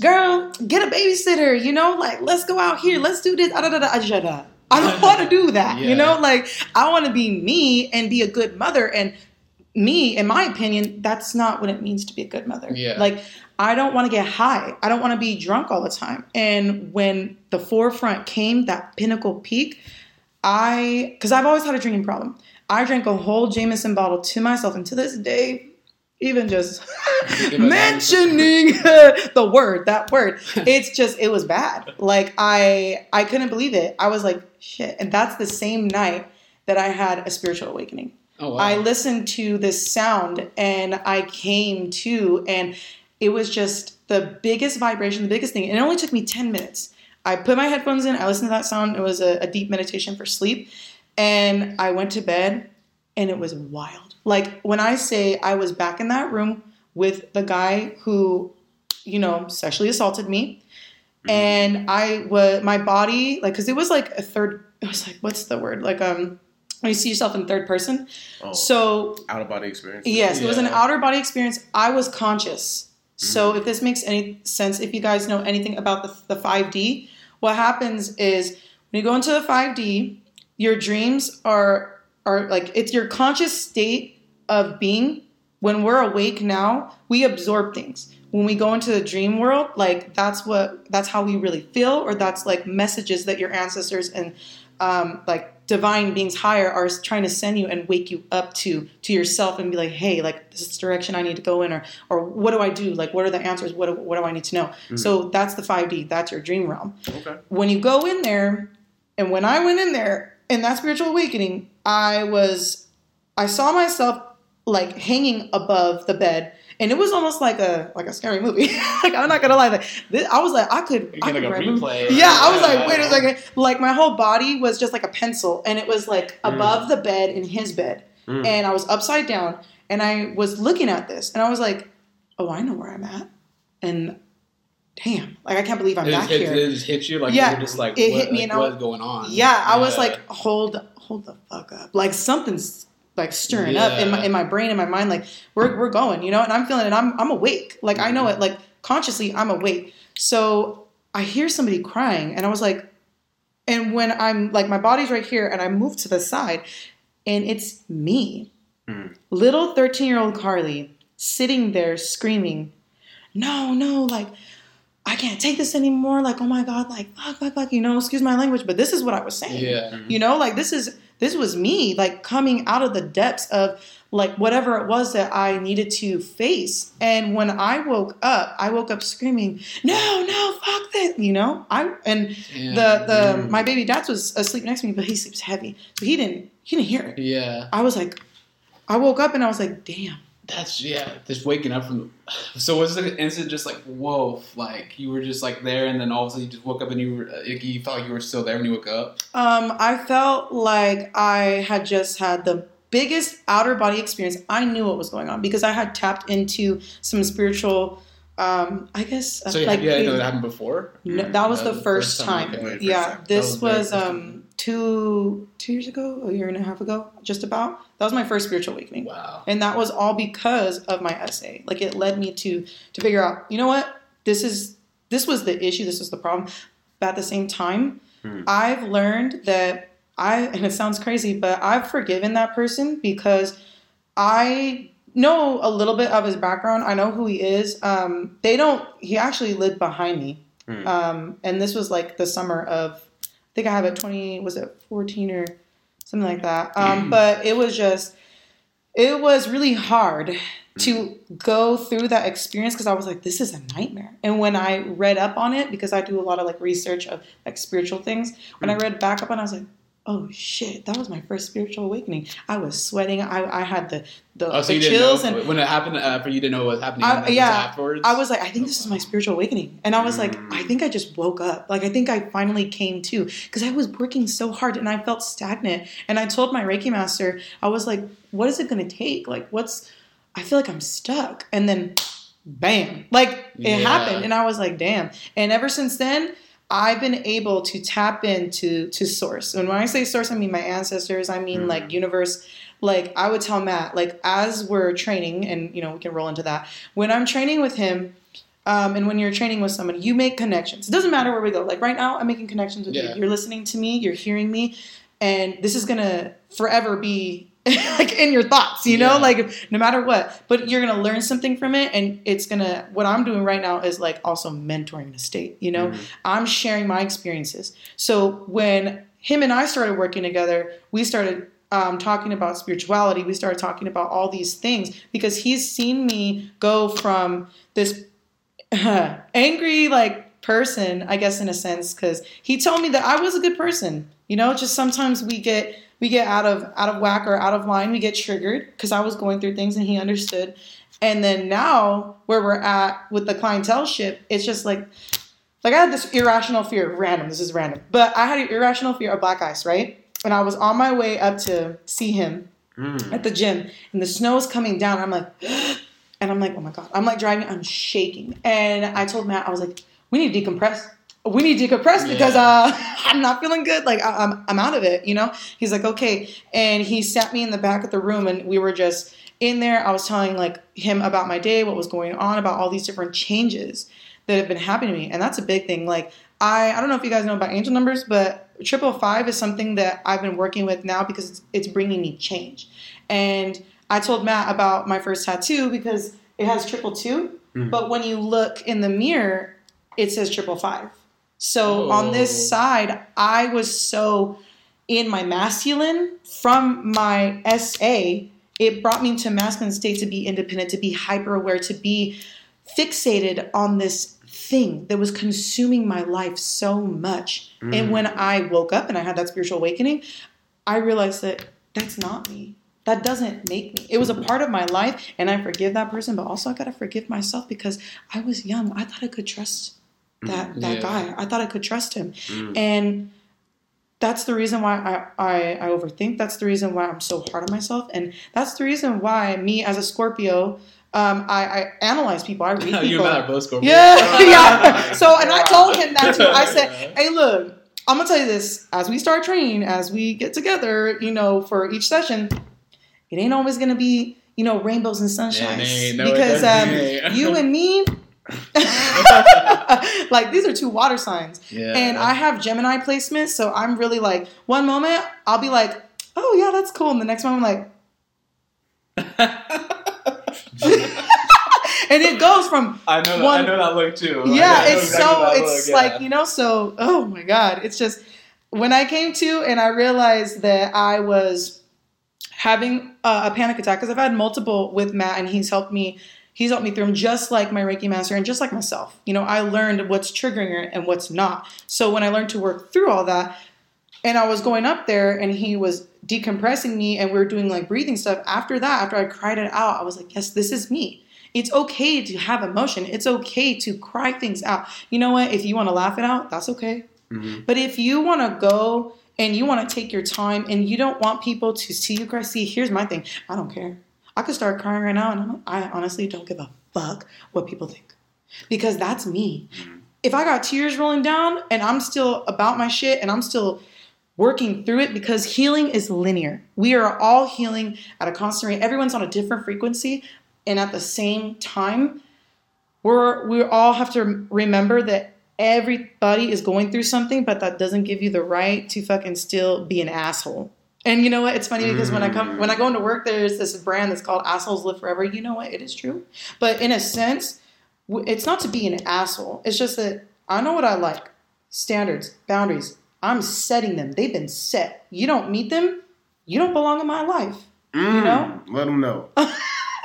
D: girl, get a babysitter, you know, like let's go out here, let's do this. I don't want to do that, you know, like I want to be me and be a good mother. And me, in my opinion, that's not what it means to be a good mother.
B: Yeah.
D: Like I don't want to get high. I don't want to be drunk all the time. And when the forefront came, that pinnacle peak, I, because I've always had a drinking problem. I drank a whole Jameson bottle to myself, and to this day, even just
B: Think about that.
D: mentioning the word, that word, it's just it was bad. Like I, I couldn't believe it. I was like, shit. And that's the same night that I had a spiritual awakening.
B: Oh, wow.
D: I listened to this sound and I came to, and it was just the biggest vibration, the biggest thing. And it only took me 10 minutes. I put my headphones in, I listened to that sound. It was a, a deep meditation for sleep. And I went to bed and it was wild. Like when I say I was back in that room with the guy who, you know, sexually assaulted me. And I was, my body, like, cause it was like a third, it was like, what's the word? Like, um, you see yourself in third person.
C: Oh,
D: So
C: out of body experience.
D: Yes, it was an outer body experience. I was conscious. So if this makes any sense, if you guys know anything about the, the 5D, what happens is when you go into the 5D, your dreams are are like it's your conscious state of being when we're awake now, we absorb things. When we go into the dream world, like that's what that's how we really feel, or that's like messages that your ancestors and um, like divine beings higher are trying to send you and wake you up to to yourself and be like, hey, like this is the direction I need to go in, or or what do I do? Like what are the answers? What do, what do I need to know? Mm-hmm. So that's the five D. That's your dream realm
C: Okay.
D: when you go in there, and when I went in there in that spiritual awakening, I was, I saw myself like hanging above the bed, and it was almost like a like a scary movie. like I'm not gonna lie, like this, I was like I could, I could
B: like a replay.
D: Yeah, I was like, wait a second. Like my whole body was just like a pencil, and it was like
C: Mm.
D: above the bed in his bed,
C: Mm.
D: and I was upside down, and I was looking at this, and I was like, oh, I know where I'm at, and damn, like I can't believe I'm
B: It
D: back here.
B: it just hit you like
D: Yeah,
B: you're just like
D: it
B: what,
D: hit me
B: like,
D: and
B: what's
D: was-
B: going on?
D: Yeah, I was like, hold, hold the fuck up. Like something's like stirring up in my in my brain, in my mind. Like we're we're going, you know. And I'm feeling it. I'm I'm awake. Like I know
B: Mm-hmm.
D: it. Like consciously, I'm awake. So I hear somebody crying, and I was like, and when I'm like, my body's right here, and I move to the side, and it's me,
C: Hmm.
D: little thirteen year old Karlee, sitting there screaming, no, no, like. I can't take this anymore. Like, oh my god, like fuck, fuck, fuck. You know, excuse my language, but this is what I was saying.
B: yeah.
D: You know, like this is this was me like coming out of the depths of like whatever it was that I needed to face. And when I woke up, I woke up screaming, "No, no, fuck that!" You know, I and
B: Yeah.
D: the the
C: Mm.
D: my baby dad was asleep next to me, but he sleeps heavy, so he didn't he didn't hear it.
B: yeah.
D: I was like, I woke up and I was like, "Damn."
B: That's yeah. Just waking up from. So was the instant just like whoa? Like you were just like there, and then all of a sudden you just woke up and you were you felt like you were still there when you woke up.
D: Um, I felt like I had just had the biggest outer body experience. I knew what was going on because I had tapped into some spiritual, um, I guess, uh,
B: So
D: like
B: have you had that happened before?
D: no, that was
B: That
D: the
B: was
D: first
B: first
D: time.
B: time,
C: okay. First
D: Yeah,
C: time.
D: this
B: was
D: was um two two years ago, a year and a half ago, just about. That was my first spiritual awakening
B: Wow.
D: and that was all because of my SA like it led me to to figure out you know what this is this was the issue this was the problem but at the same time
C: Hmm.
D: i've learned that i and it sounds crazy but i've forgiven that person because i know a little bit of his background i know who he is um, they don't he actually lived behind me
C: Hmm.
D: um, and this was like the summer of think i have it 20 was it 14 or something like that? Um, but it was just it was really hard to go through that experience because I was like, this is a nightmare. And when I read up on it, because I do a lot of like research of like spiritual things, when I read back up on it, I was like, oh shit, that was my first spiritual awakening. I was sweating. I, I had the the,
B: Oh, so
D: the chills and
B: when it happened uh, for you didn't know what was happening.
D: I- yeah,
B: afterwards.
D: I was like, I think this is my spiritual awakening. And I was like,
C: Mm.
D: I think I just woke up. Like, I think I finally came to because I was working so hard and I felt stagnant. And I told my Reiki master, I was like, what is it going to take? Like, what's, I feel like I'm stuck. And then, bam, like it
B: Yeah.
D: happened. And I was like, damn. And ever since then, I've been able to tap into to source. And when I say source, I mean my ancestors. I mean
C: Mm.
D: like universe. Like I would tell Matt, like as we're training, and you know we can roll into that. When I'm training with him, um, and when you're training with someone, you make connections. It doesn't matter where we go. Like right now, I'm making connections with
B: Yeah.
D: you. You're listening to me. You're hearing me, and this is gonna forever be like in your thoughts. You know,
B: Yeah.
D: like no matter what. But you're gonna learn something from it, and it's gonna. What I'm doing right now is like also mentoring the state. You know,
C: Mhm.
D: I'm sharing my experiences. So when him and I started working together, we started um, talking about spirituality. We started talking about all these things because he's seen me go from this angry like person, I guess in a sense, because he told me that I was a good person. You know, just sometimes we get we get out of out of whack or out of line. We get triggered because I was going through things and he understood. And then now where we're at with the clientele ship, it's just like like I had this irrational fear, random, this is random, but I had an irrational fear of black ice, right? And I was on my way up to see him
C: Mm.
D: at the gym, and the snow is coming down. I'm like, and I'm like, oh my god, I'm like driving, I'm shaking. And I told Matt, I was like, we need to decompress. We need to decompress because uh, I'm not feeling good. Like I- I'm, I'm out of it, you know. He's like, okay, and he sat me in the back of the room, and we were just in there. I was telling like him about my day, what was going on, about all these different changes that have been happening to me, and that's a big thing. Like I, I don't know if you guys know about angel numbers, but triple five is something that I've been working with now because it's, it's bringing me change, and I told Matt about my first tattoo because it has triple two,
C: Mhm.
D: but when you look in the mirror, it says triple five. So
B: Oh.
D: on this oh. side, I was so in my masculine from my SA. It brought me to masculine state to be independent, to be hyper aware, to be fixated on this thing that was consuming my life so much. And mm. when I woke up and I had that spiritual awakening, I realized that that's not me. That doesn't make me. It was a part of my life, and I forgive that person, but also I gotta forgive myself because I was young. I thought I could trust that that
B: Yeah.
D: guy. I thought I could trust him,
C: Mm.
D: and that's the reason why I, I I overthink. That's the reason why I'm so hard on myself, and that's the reason why me as a Scorpio, um, I, I analyze people. I read people.
B: you and Matt are both Scorpios.
D: Yeah, yeah. So, and I told him that too. I said, "Hey, look, I'm gonna tell you this. As we start training, as we get together, you know, for each session, it ain't always gonna be, you know, rainbows and
B: sunshine. No,
D: because um, you and me, like these are two water signs,
B: Yeah.
D: and I have Gemini placements, so I'm really like, one moment I'll be like, oh yeah, that's cool, and the next moment I'm like. And it goes from
B: I know.
D: one-
B: I know that look too.
D: yeah, it's
B: exactly
D: so it's
B: look,
D: like
B: yeah.
D: you know so oh my god it's just when i came to and i realized that i was having a, a panic attack because i've had multiple with matt and he's helped me he's helped me through them just like my reiki master and just like myself you know i learned what's triggering it and what's not so when i learned to work through all that and i was going up there and he was decompressing me and we were doing like breathing stuff after that after i cried it out i was like yes this is me it's okay to have emotion. It's okay to cry things out. You know what? If you want to laugh it out, that's okay.
C: Mhm.
D: But if you want to go and you want to take your time and you don't want people to see you cry, see, here's my thing. I don't care. I could start crying right now, and I honestly don't give a fuck what people think because that's me. Mm-hmm. If I got tears rolling down and I'm still about my shit and I'm still working through it because healing is linear. We are all healing at a constant rate. Everyone's on a different frequency, and at the same time, we're we all have to remember that everybody is going through something, but that doesn't give you the right to fucking still be an asshole. And you know what? It's funny because when I come when I go into work, there's this brand that's called Assholes Live Forever. You know what? It is true, but in a sense, it's not to be an asshole. It's just that I know what I like. Standards, boundaries. I'm setting them. They've been set. You don't meet them, you don't belong in my life.
C: Mm,
D: know?
C: Let them know.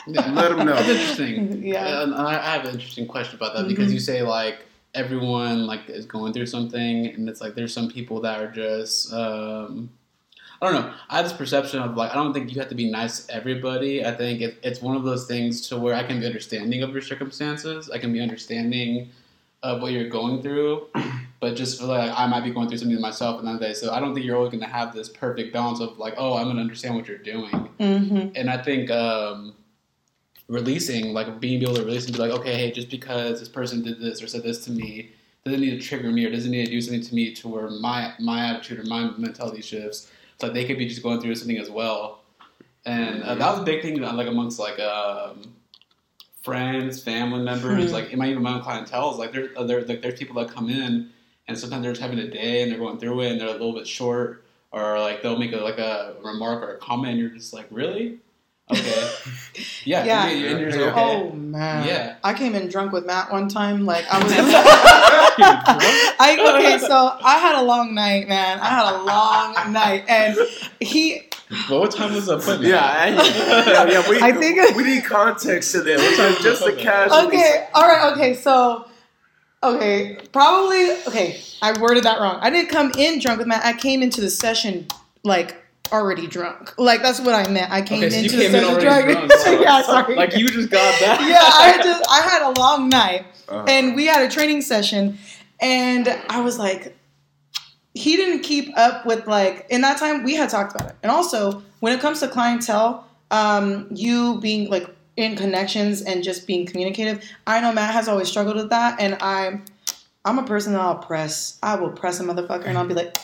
B: Yeah.
C: them know.
B: That's interesting.
D: Yeah.
B: And I I have an interesting question about that because
D: Mhm.
B: you say like everyone like is going through something, and it's like there's some people that are just. Um, I don't know. I have this perception of like I don't think you have to be nice to everybody. I think it, it's one of those things to where I can be understanding of your circumstances. I can be understanding of what you're going through, but just feel like I might be going through something myself another day. So I don't think you're always going to have this perfect balance of like, oh, I'm going to understand what you're doing
D: Mm-hmm.
B: and I think um, releasing, like being able to release and be like, okay, hey, just because this person did this or said this to me, doesn't need to trigger me or doesn't need to do something to me to where my my attitude or my mentality shifts. So like they could be just going through something as well, and uh, that was a big thing, like amongst like um, friends, family members,
D: Mhm.
B: like in my even my own clientele, is like there, uh, there like there's people that come in and sometimes they're just having a day and they're going through it and they're a little bit short or like they'll make a, like a remark or a comment and you're just like really okay yeah
D: Yeah.
B: and you're, and you're just like,
D: Oh man.
B: Yeah.
D: I came in drunk with Matt one time. Like I was. I okay, so I had a long night, man. I had a long night, and he.
B: well, what time was the appointment
C: Yeah, I- yeah, yeah. We,
D: I think-
C: we need context to this. Which is just a casual.
D: Okay, all right, okay, so. Okay, probably. Okay, I worded that wrong. I didn't come in drunk with Matt. I came into the session like already drunk. Like that's what I meant. I came
B: okay so you
D: into
B: came
D: the
B: in
D: session drunk.
B: drunk so-
D: yeah, sorry.
B: like you just got back.
D: yeah, I just I had a long night.
C: Uh,
D: and we had a training session and i was like he didn't keep up with like in that time we had talked about it and also when it comes to clientele um, you being like in connections and just being communicative i know matt has always struggled with that and i i'm a person that i'll press i will press a motherfucker and i'll be like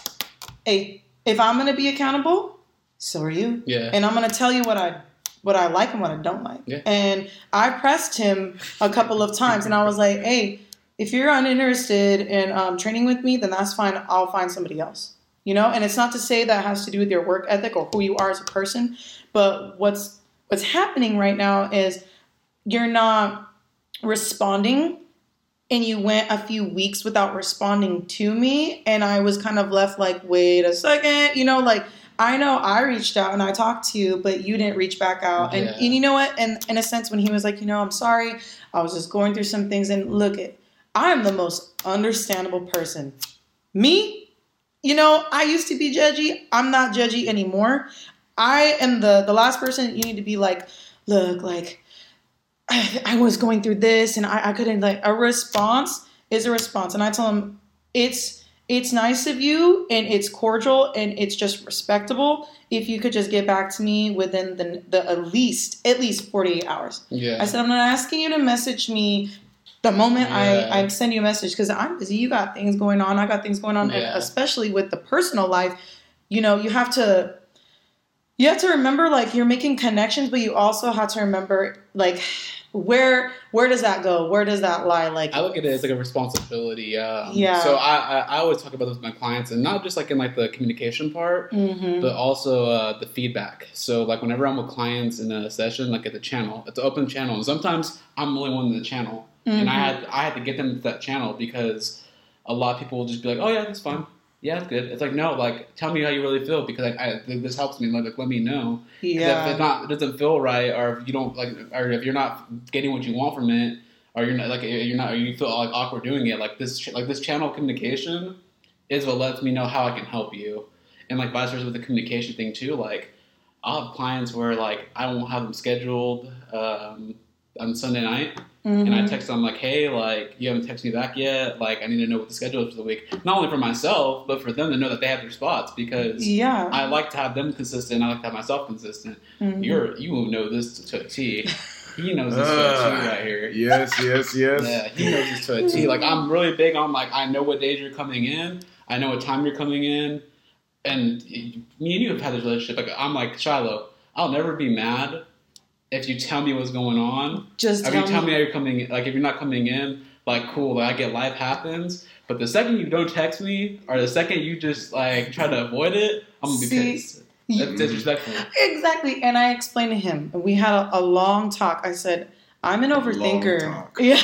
D: hey if i'm gonna be accountable so are you
B: yeah
D: and I'm gonna tell you what I what I like and what I don't like.
B: Yeah.
D: And I pressed him a couple of times, and I was like, "Hey, if you're uninterested in um, training with me, then that's fine. I'll find somebody else." You know, and it's not to say that has to do with your work ethic or who you are as a person, but what's what's happening right now is you're not responding and you went a few weeks without responding to me and i was kind of left like wait a second you know like i know i reached out and i talked to you but you didn't reach back out. And, and you know what? And in a sense when he was like you know i'm sorry. I was just going through some things. And look it i am the most understandable person. Me? You know i used to be judgy. I'm not judgy anymore. I am the the last person you need to be like look like I, I was going through this and I, I couldn't like a response is a response. And i tell him it's it's nice of you and it's cordial and it's just respectable if you could just get back to me within the, the at least at least 48 hours
B: Yeah.
D: i said i'm not asking you to message me the moment
B: Yeah.
D: I, I send you a message because i'm busy you got things going on i got things going on
B: Yeah.
D: especially with the personal life you know you have to you have to remember like you're making connections but you also have to remember like where where does that go where does that lie like
B: I look at it as like a responsibility. Um,
D: Yeah.
B: So I, I I always talk about this with my clients, and not just like in like the communication part,
D: Mhm.
B: but also uh, the feedback. So like whenever I'm with clients in a session, like at the channel, it's an open channel, and sometimes I'm the only one in the channel, and I
D: Mhm.
B: had I had to get them to that channel because a lot of people will just be like, oh yeah, that's fine. Yeah, it's good. It's like no, like tell me how you really feel because I, I, this helps me. Like, let me know. 'Cause If
D: yeah
B: it not, it doesn't feel right, or if you don't like, or if you're not getting what you want from it, or you're not like you're not, or you feel like awkward doing it, like this, like this channel communication is what lets me know how I can help you, and like vice versa with the communication thing too. Like I'll have clients where like I won't have them scheduled um, on Sunday night, and I
D: Mhm.
B: text them like, hey, like you haven't texted me back yet. Like I need to know what the schedule is for the week, not only for myself, but for them to know that they have their spots because.
D: yeah
B: I like to have them consistent. I like to have myself consistent.
D: Mhm.
B: You're you will know this to a T. He knows this to a T
C: Ah,
B: right here.
C: Yes, yes, yes.
B: Yeah, he knows this to a T. Like I'm really big on like I know what days you're coming in. I know what time you're coming in. And me and you have had this relationship. Like I'm like Shiloh. I'll never be mad if you tell me what's going on.
D: just
B: If
D: tell
B: you tell
D: me,
B: me how you're coming, like if you're not coming in, like cool. Like I get life happens. But the second you don't text me, or the second you just like try to avoid it, I'm gonna be
D: See,
B: pissed. That's disrespectful.
D: Exactly. And I explained to him, we had a, a long talk. I said, I'm an overthinker. Yeah.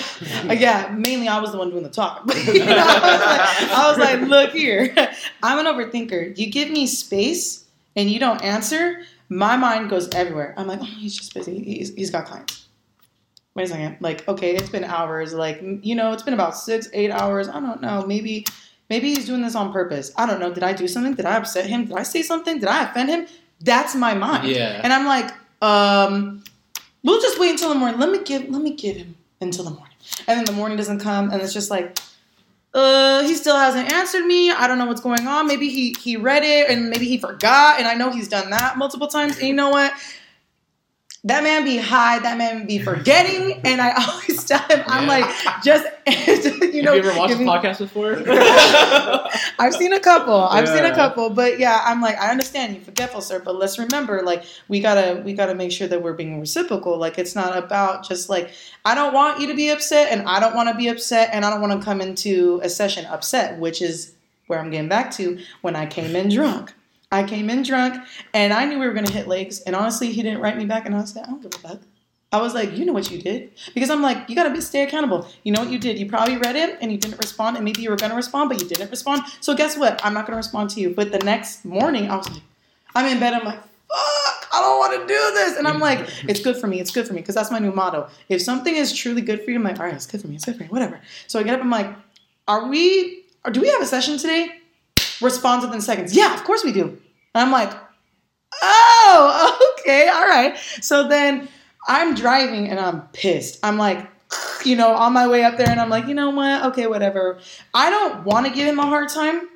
D: yeah. Mainly I was the one doing the talk. You know, I, was like, I was like, look here. I'm an overthinker. You give me space and you don't answer, my mind goes everywhere. I'm like, oh, he's just busy. He's, he's got clients. Wait a second. Like, okay, it's been hours. Like, you know, it's been about six, eight hours. I don't know. Maybe Maybe he's doing this on purpose. I don't know. Did I do something? Did I upset him? Did I say something? Did I offend him? That's my mind.
B: Yeah.
D: And I'm like, um, we'll just wait until the morning. Let me give let me give him until the morning. And then the morning doesn't come and it's just like, uh, he still hasn't answered me. I don't know what's going on. Maybe he he read it and maybe he forgot. And I know he's done that multiple times. And you know what? That man be high, that man be forgetting, and I always tell him, I'm
B: Yeah.
D: like, just you know,
B: Have you ever watched
D: give
B: a podcast before?
D: I've seen a couple. I've seen a couple, but yeah, I'm like, I understand you forgetful, sir, but let's remember, like, we gotta we gotta make sure that we're being reciprocal. Like, it's not about just like I don't want you to be upset, and I don't want to be upset, and I don't want to come into a session upset, which is where I'm getting back to when I came in drunk. I came in drunk, and I knew we were gonna hit legs, and honestly, he didn't write me back, and I said, I don't give a fuck. I was like, you know what you did, because I'm like, you gotta be stay accountable. You know what you did? You probably read it and you didn't respond, and maybe you were gonna respond, but you didn't respond. So guess what? I'm not gonna respond to you. But the next morning, I was like, I'm in bed. I'm like, fuck, I don't want to do this, and I'm like, it's good for me. It's good for me because that's my new motto. If something is truly good for you, I'm like, all right, it's good for me. It's good for me. Whatever. So I get up. I'm like, are we? Or do we have a session today? Responds within seconds. Yeah, of course we do. And I'm like, oh, okay, all right. So then I'm driving and I'm pissed. I'm like, you know, on my way up there, and I'm like, you know what? Okay, whatever. I don't want to give him a hard time,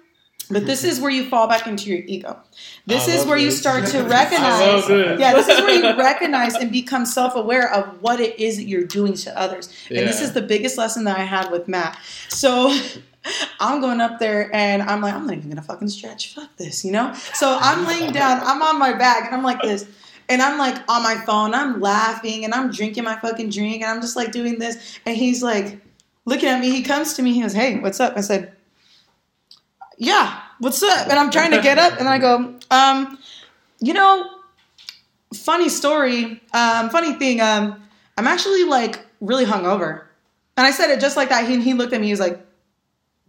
D: but this is where you fall back into your ego. This
B: I
D: is where you start to recognize. Yeah, this is where you recognize and become self aware of what it is that you're doing to others. And this is the biggest lesson that I had with Matt. So I'm going up there and I'm like, I'm not even gonna fucking stretch. Fuck this, you know? So I'm laying down, I'm on my back, and I'm like this. And I'm like on my phone, I'm laughing and I'm drinking my fucking drink and I'm just like doing this. And he's like looking at me. He comes to me, he goes, Hey, what's up? I said, Yeah, what's up? And I'm trying to get up and I go, um, you know, funny story. Um, funny thing. Um, I'm actually like really hungover, and I said it just like that. He he looked at me. He was like,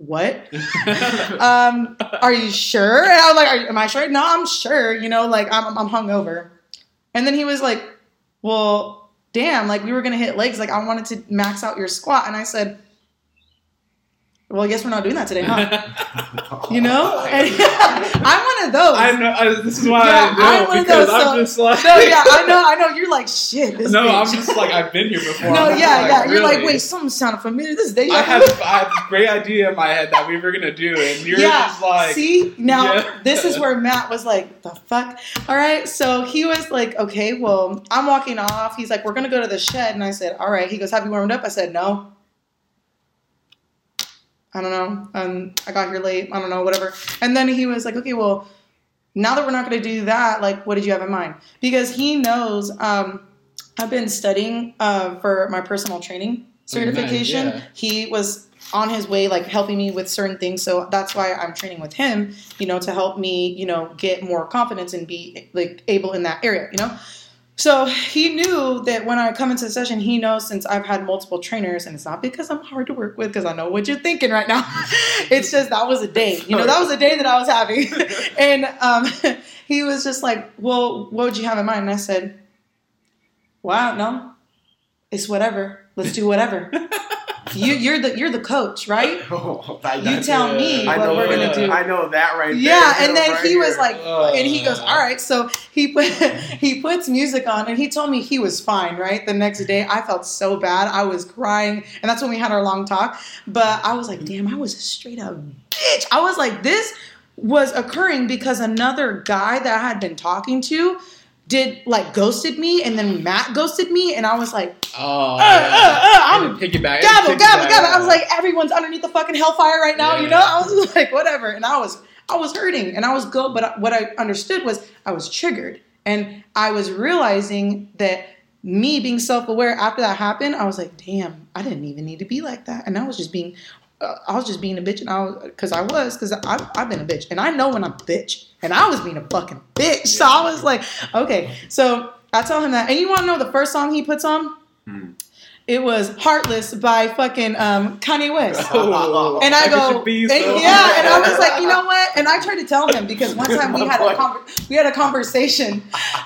D: "What? um, are you sure?" And I was like, are, "Am I sure?" No, I'm sure. You know, like I'm I'm hungover. And then he was like, "Well, damn! Like we were gonna hit legs. Like I wanted to max out your squat." And I said. Well, I guess we're not doing that today, huh? You know, and I'm one of those.
B: I know. I, this is why
D: Yeah,
B: I
D: I'm
B: know
D: one of
B: because
D: those,
B: I'm just like.
D: no, yeah, I know, I know. You're like shit. This
B: No,
D: bitch.
B: I'm just like I've been here before.
D: no,
B: I'm
D: yeah,
B: like,
D: yeah. You're like, wait, something sounded familiar. This day.
B: I had I had this great idea in my head that we were gonna do, and you're
D: yeah.
B: just like,
D: See, now
B: Yeah.
D: this is where Matt was like, the fuck. All right, so he was like, okay, well, I'm walking off. He's like, we're gonna go to the shed, and I said, all right. He goes, have you warmed up? I said, no. I don't know. Um, I got here late. I don't know, whatever. And then he was like, okay, well, now that we're not going to do that, like, what did you have in mind? Because he knows um, I've been studying uh, for my personal training
B: nice,
D: certification.
B: yeah.
D: He was on his way, like, helping me with certain things. So that's why I'm training with him, you know, to help me, you know, get more confidence and be, like, able in that area, you know? So he knew that when I come into the session, he knows since I've had multiple trainers, and it's not because I'm hard to work with, because I know what you're thinking right now. it's just that was a day, you know, that was a day that I was having, and um, he was just like, "Well, what would you have in mind?" And I said, "Wow, no, it's whatever. Let's do whatever. you, you're the you're the coach, right? You tell me
B: I
D: what
B: know
D: we're gonna
B: that.
D: do."
C: I know that right there.
D: Yeah,
C: there.
D: and then
C: right
D: he was
C: here.
D: like,
B: Uh.
D: and he goes, all right. So he put he puts music on, and he told me he was fine. Right, the next day I felt so bad, I was crying, and that's when we had our long talk. But I was like, damn, I was a straight up bitch. I was like, this was occurring because another guy that I had been talking to did like ghosted me, and then Matt ghosted me, and I was like,
B: oh,
D: uh,
B: yeah.
D: uh, uh, I'm
B: piggyback.
D: gabble, gabble, gabble. I was like, everyone's underneath the fucking hellfire right now, you know? I was like, whatever. And I was, I was hurting and I was go, but what I understood was I was triggered. And I was realizing that me being self-aware after that happened, I was like, damn, I didn't even need to be like that. And I was just being, uh, I was just being a bitch, and I was, cause I was, cause I've, I've been a bitch, and I know when I'm a bitch, and I was being a fucking bitch. So I was like, okay. So I tell him that, and you want to know the first song he puts on?
C: Hmm.
D: It was "Heartless" by fucking um, Kanye West.
B: Oh,
D: And I
B: could
D: go,
B: be
D: and, yeah, and I was like, you know what? And I tried to tell him because one time we had a conver- we had a conversation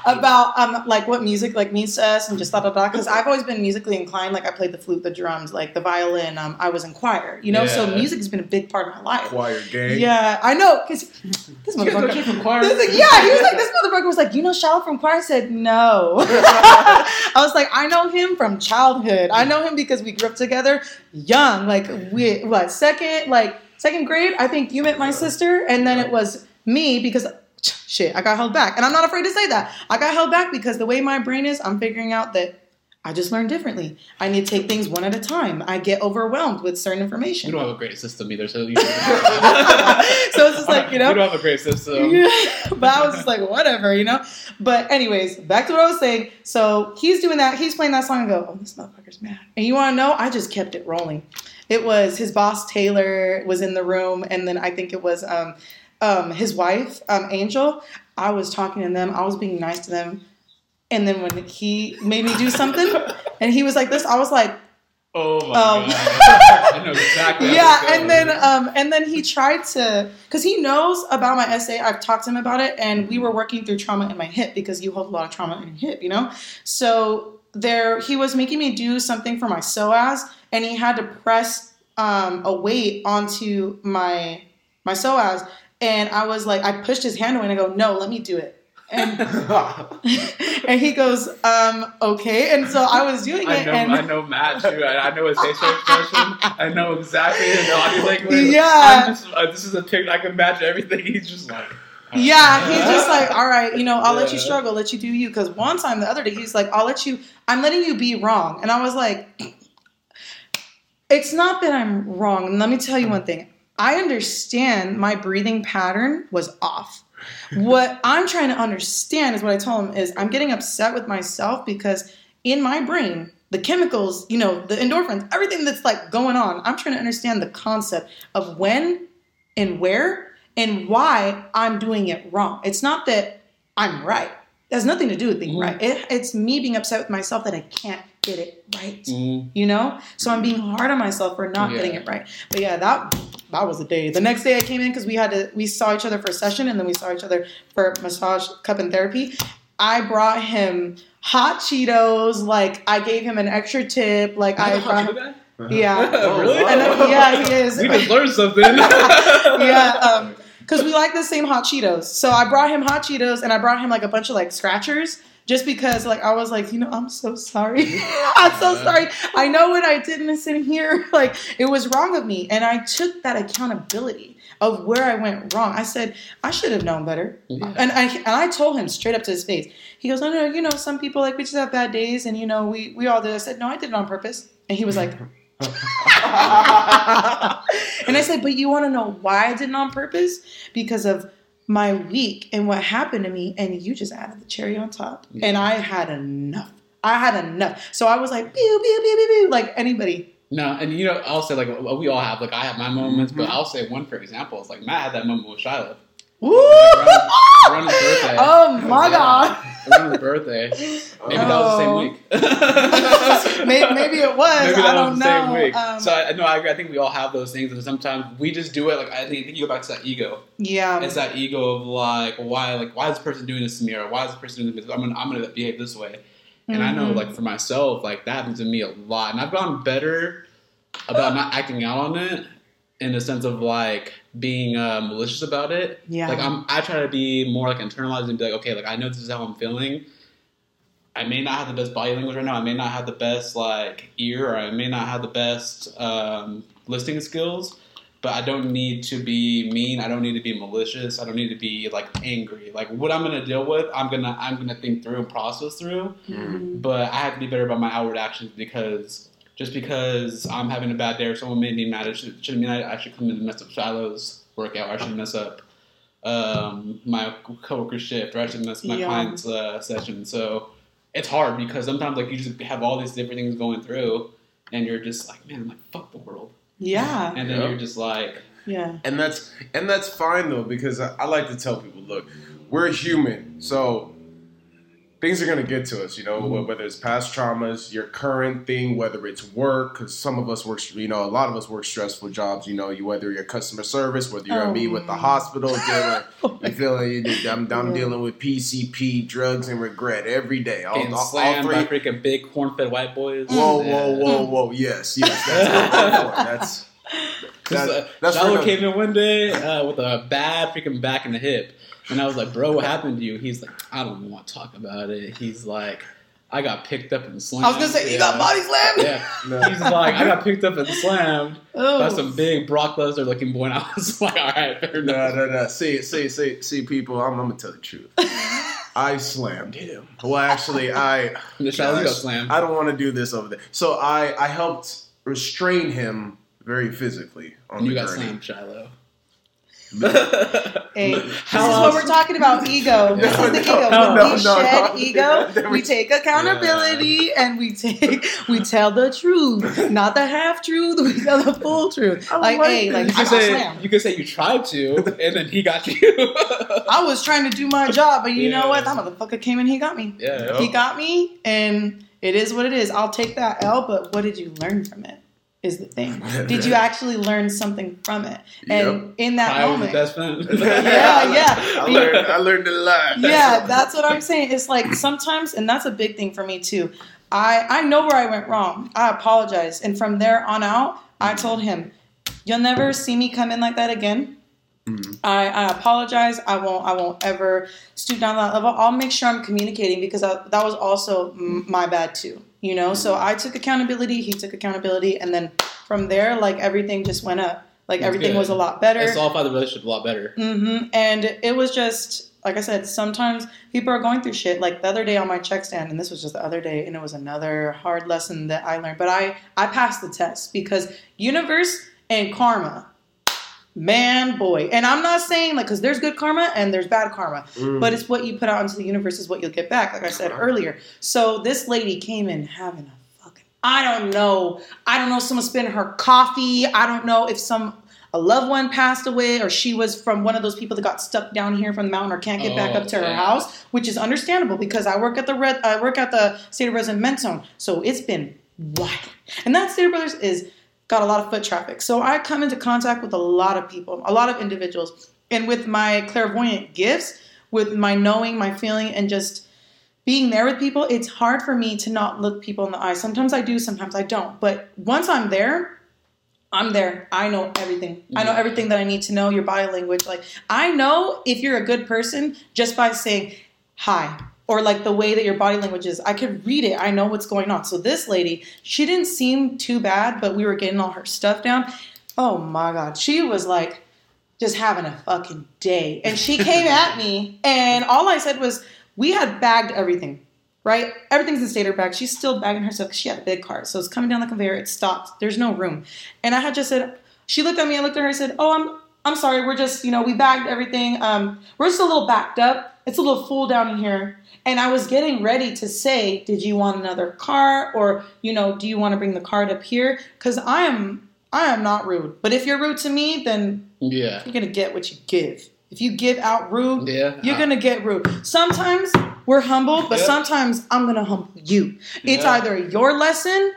D: about um like what music like means to us and just da da da. Because I've always been musically inclined. Like I played the flute, the drums, like the violin. Um, I was in choir, you know. So music has been a big part of my life.
C: choir gang.
D: Yeah, I know. Cause this
B: You guys go
D: motherfucker.
B: check from choir?
D: This is- yeah, he was like, this motherfucker was like, you know, Shiloh from choir. Said no. I was like, I know him from childhood. I know him because we grew up together, young, like we what second, like second grade. I think you met my sister, and then it was me because shit, I got held back, and I'm not afraid to say that I got held back because the way my brain is, I'm figuring out that. I just learn differently. I need to take things one at a time. I get overwhelmed with certain information.
B: We don't have a great system either, so you
D: so it's just like, you know,
B: we don't have a great system.
D: yeah. But I was just like, whatever, you know? But anyways, back to what I was saying. So he's doing that, he's playing that song and go, oh, this motherfucker's mad. And you wanna know? I just kept it rolling. It was his boss Taylor was in the room, and then I think it was um um his wife, um, Angel. I was talking to them, I was being nice to them. And then when he made me do something and he was like this, I was like,
B: Oh my
D: Um,
B: god! I know exactly.
D: yeah and then um and then he tried to because he knows about my SA i've talked to him about it and we were working through trauma in my hip because you hold a lot of trauma in your hip you know so there he was making me do something for my psoas and he had to press um, a weight onto my my psoas and i was like i pushed his hand away and i go no let me do it and and he goes um okay and so i was doing
B: I
D: it
B: know,
D: and
B: I know Matt too. I, I know his facial expression. I know exactly his body language.
D: Yeah.
B: I'm just, uh, this is a pic. I can match everything. He's just like.
D: Yeah, he's just like, all right, you know, I'll let you struggle, let you do you. Because one time the other day, he's like, I'll let you, I'm letting you be wrong. And I was like, it's not that I'm wrong. And let me tell you one thing I understand my breathing pattern was off. What I'm trying to understand is what I told him is I'm getting upset with myself because in my brain, the chemicals, you know, the endorphins, everything that's like going on, I'm trying to understand the concept of when and where and why I'm doing it wrong. It's not that I'm right. It has nothing to do with being
B: Mhm.
D: right. It, it's me being upset with myself that I can't get it right.
B: Mm,
D: You know, so I'm being hard on myself for not
B: Yeah.
D: getting it right. But yeah, that that was a day. The next day I came in because we had to we saw each other for a session and then we saw each other for massage cup and therapy. I brought him hot Cheetos. Like I gave him an extra tip. Like I brought him, yeah.
B: really?
D: And then- yeah, he is.
B: We just learned something.
D: yeah, um, because we like the same hot Cheetos. So I brought him hot Cheetos and I brought him like a bunch of like scratchers. Just because, like, I was like, you know, I'm so sorry. I'm so sorry. I know what I did in sitting here. Like, it was wrong of me. And I took that accountability of where I went wrong. I said, I should have known better.
B: Yeah.
D: And I and I told him straight up to his face. He goes, No, no, you know, some people like we just have bad days and you know, we we all did. I said, No, I did it on purpose. And he was like, and I said, but you want to know why I did it on purpose? Because of my week and what happened to me, and you just added the cherry on top. And I had enough. I had enough. So I was like, pew, pew, pew, pew, pew, like anybody.
B: No, and you know, I'll say like we all have like I have my moments, but
C: Mhm.
B: I'll say one for example. It's like Matt had that moment with Shiloh. Around- his birthday.
D: oh my god.
B: Around his birthday. Maybe that was the same week.
D: maybe, maybe it was.
B: Maybe
D: I
B: that
D: don't
B: was the
D: know.
B: same week.
D: Um,
B: so I no, I agree. I think we all have those things, and sometimes we just do it. Like I think, I think you go back to that ego.
D: yeah.
B: it's that ego of like, why, like, why is this person doing this to me, or why is this person doing this? I'm gonna, I'm gonna behave this way. And I know,
D: Mhm.
B: like, for myself, like that happens to me a lot, and I've gotten better about not acting out on it in the sense of like being uh, malicious about it.
D: Yeah.
B: Like I'm, I try to be more like internalized and be like, okay, like I know this is how I'm feeling. I may not have the best body language right now. I may not have the best like ear, or I may not have the best um, listening skills. But I don't need to be mean. I don't need to be malicious. I don't need to be like angry. Like what I'm gonna deal with, I'm gonna I'm gonna think through and process through.
D: Mhm.
B: But I have to be better about my outward actions because just because I'm having a bad day or someone made me mad, it should, shouldn't mean I, I should come in and mess up Shiloh's workout. Or I should mess up um, my coworker shift, or I should mess up my
D: Yeah.
B: client's uh, session. So it's hard because sometimes like you just have all these different things going through, and you're just like, man, I'm like fuck the world,
D: Yeah.
B: and then
C: Yeah.
B: you're just like,
D: Yeah.
C: and that's and that's fine though because I, I like to tell people, look, we're human, so things are gonna get to us. You know,
B: Mhm.
C: whether it's past traumas, your current thing, whether it's work, because some of us work, you know, a lot of us work stressful jobs. You know, you whether you're customer service, whether you're
D: Oh,
C: me with the
D: man.
C: hospital dealing. You feel you? I'm, I'm
D: Yeah.
C: dealing with PCP, drugs, and regret every day. All,
B: getting
C: all, all
B: slammed
C: three.
B: by freaking big corn-fed white boys.
C: Whoa,
B: Yeah.
C: whoa, whoa, whoa! Yes, yes, that's. That's
B: uh,
C: that's
B: Shiloh came in one day uh, with a bad freaking back and the hip, and I was like, "Bro, what happened to you?" He's like, "I don't want to talk about it." He's like, "I got picked up and slammed."
D: I was gonna say you got body slammed.
B: Yeah,
C: no.
B: he's like, "I got picked up and slammed
D: Oh.
B: by some big Brock Lesnar looking boy." And I was like, "All right, fair
C: No,
B: enough."
C: no, no. See, see, see, see, people. I'm, I'm gonna tell the truth. I slammed him. Well, actually, I.
B: The Shiloh got
C: Gosh,
B: slammed.
C: I don't want to do this over there. So I, I helped restrain him very physically on
B: And you
C: the
B: got
C: journey.
B: slammed, Shiloh.
D: Hey, this is what we're talking about ego. This
C: No,
D: is the
C: no,
D: ego.
B: no,
D: when we shed ego, we take accountability and we take we tell the truth, not the half truth. We tell the full truth.
C: I
D: Like,
C: like
D: hey, like
B: You
D: I
B: could say you could say you tried to, and then he got you.
D: I was trying to do my job, but you know what? That motherfucker came and he got me.
B: yeah.
D: He got me, and it is what it is. I'll take that L, but what did you learn from it? Is the thing. Did you actually learn something from it? And in that
B: I was the
D: moment,
B: best friend.
D: Yeah, yeah.
C: I learned, I learned a lot.
D: yeah, that's what I'm saying. It's like sometimes, and that's a big thing for me too. I I know where I went wrong. I apologize, and from there on out, I told him, "You'll never see me come in like that again."
C: Mhm.
D: I, I apologize. I won't. I won't ever stoop down to that level. I'll make sure I'm communicating because I, that was also m- my bad too. You know. So I took accountability. He took accountability, and then from there, like everything just went up. Like
B: That's
D: everything
B: good.
D: was a lot better.
B: It solidified the relationship a lot better.
D: hmm And it was just like I said. Sometimes people are going through shit. Like the other day on my check stand, and this was just the other day, and it was another hard lesson that I learned. But I I passed the test because universe and karma, man, boy. And I'm not saying like because there's good karma and there's bad karma,
C: Mm.
D: but it's what you put out into the universe is what you'll get back. Like I said earlier. So this lady came in having a fucking I don't know. I don't know if someone spilled her coffee. I don't know if some a loved one passed away or she was from one of those people that got stuck down here from the mountain or can't get back
B: Oh,
D: up to her house, which is understandable because I work at the red I work at the State of Resident Zone. So it's been wild. And that Stater Brothers is got a lot of foot traffic. So I come into contact with a lot of people, a lot of individuals. And with my clairvoyant gifts, with my knowing, my feeling, and just being there with people, it's hard for me to not look people in the eye. Sometimes I do, sometimes I don't. But once I'm there, I'm there. I know everything. I know everything that I need to know, your body language. Like, I know if you're a good person just by saying hi or like the way that your body language is. I could read it. I know what's going on. So, this lady, she didn't seem too bad, but we were getting all her stuff down. Oh my God. She was like, just having a fucking day. And she came at me, and all I said was, We had bagged everything, right? Everything's in stater bag. She's still bagging her stuff because she had a big cart. So it's coming down the conveyor, it stopped. There's no room. And I had just said, She looked at me, I looked at her, and said, Oh, I'm. I'm sorry, we're just, you know, we bagged everything. Um, we're just a little backed up. It's a little full down in here. And I was getting ready to say, Did you want another car? Or, you know, do you want to bring the card up here? Because I am I am not rude. But if you're rude to me, then
B: Yeah.
D: you're gonna get what you give. If you give out rude,
B: Yeah.
D: you're gonna get rude. Sometimes we're humble, but
B: Yep.
D: sometimes I'm gonna humble you. It's
B: Yeah.
D: either your lesson,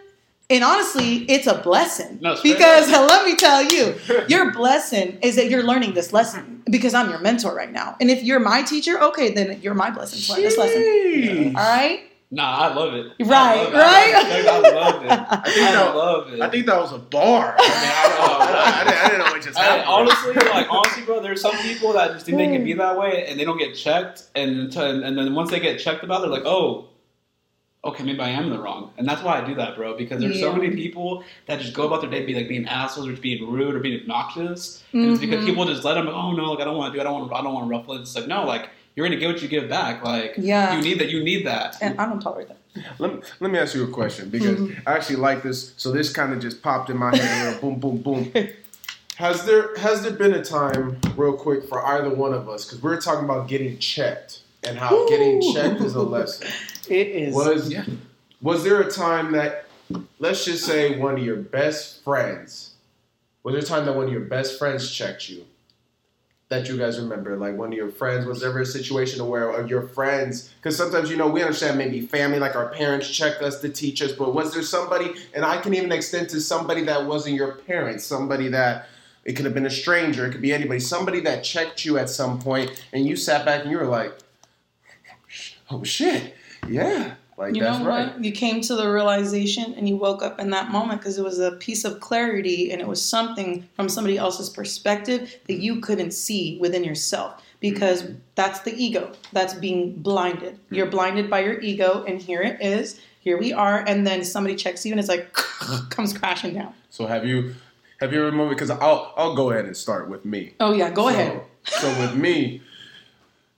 D: and honestly, it's a blessing.
B: No,
D: because
B: up.
D: let me tell you, your blessing is that you're learning this lesson because I'm your mentor right now. And if you're my teacher, okay, then you're my blessing to learn this lesson.
C: Sheesh.
D: All right?
B: Nah, I love it. I
D: Right,
B: love it.
D: right?
B: I love it. I
C: think that-
B: love it.
C: I think that was a bar. I mean, I don't know. I, I, didn't, I didn't know what just
B: I,
C: happened.
B: honestly, like honestly, bro, there's some people that just think they can be that way and they don't get checked, and and then once they get checked about, it, they're like, oh, okay, maybe I am in the wrong, and that's why I do that, bro. Because there's so many people that just go about their day be like being assholes or just being rude or being obnoxious, and it's because
D: Mhm.
B: people just let them. Oh no, like I don't want to do. I don't want. I don't want to ruffle it. It's like no, like you're gonna get what you give back. Like
D: Yeah.
B: you need that. You need that.
D: And I don't tolerate that.
C: Let me, let me ask you a question because
D: Mm-hmm.
C: I actually like this. So this kind of just popped in my head. real boom, boom, boom. Has there has there been a time, real quick, for either one of us? Because we're talking about getting checked and how getting checked is a lesson.
D: It is.
C: Was
B: Yeah.
C: was there a time that, let's just say, one of your best friends, was there a time that one of your best friends checked you? That you guys remember, like one of your friends, was there ever a situation where uh, your friends, because sometimes you know we understand maybe family, like our parents check us to teach us, but was there somebody, and I can even extend to somebody that wasn't your parents, somebody that it could have been a stranger, it could be anybody, somebody that checked you at some point, and you sat back and you were like, oh shit, yeah, like
D: you
C: that's
D: know
C: right.
D: what? You came to the realization and you woke up in that moment because it was a piece of clarity and it was something from somebody else's perspective that you couldn't see within yourself because
C: Mm-hmm.
D: that's the ego that's being blinded. You're blinded by your ego, and here it is. Here we are, and then somebody checks you and it's like comes crashing down.
C: So have you have you ever moved? Because I'll I'll go ahead and start with me.
D: Oh yeah, go
C: So-
D: ahead.
C: So with me,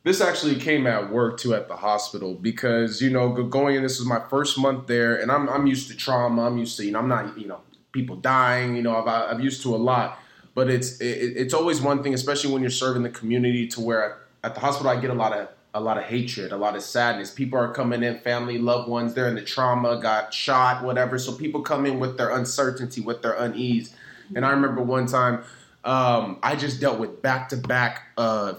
C: this actually came at work too at the hospital because you know going in. This was my first month there, and I'm I'm used to trauma. I'm used to you know I'm not you know people dying. You know I've I've used to a lot, but it's it, it's always one thing, especially when you're serving the community, to where at the hospital I get a lot of a lot of hatred, a lot of sadness. People are coming in, family, loved ones, they're in the trauma, got shot, whatever. So people come in with their uncertainty, with their unease. And I remember one time um, I just dealt with back to back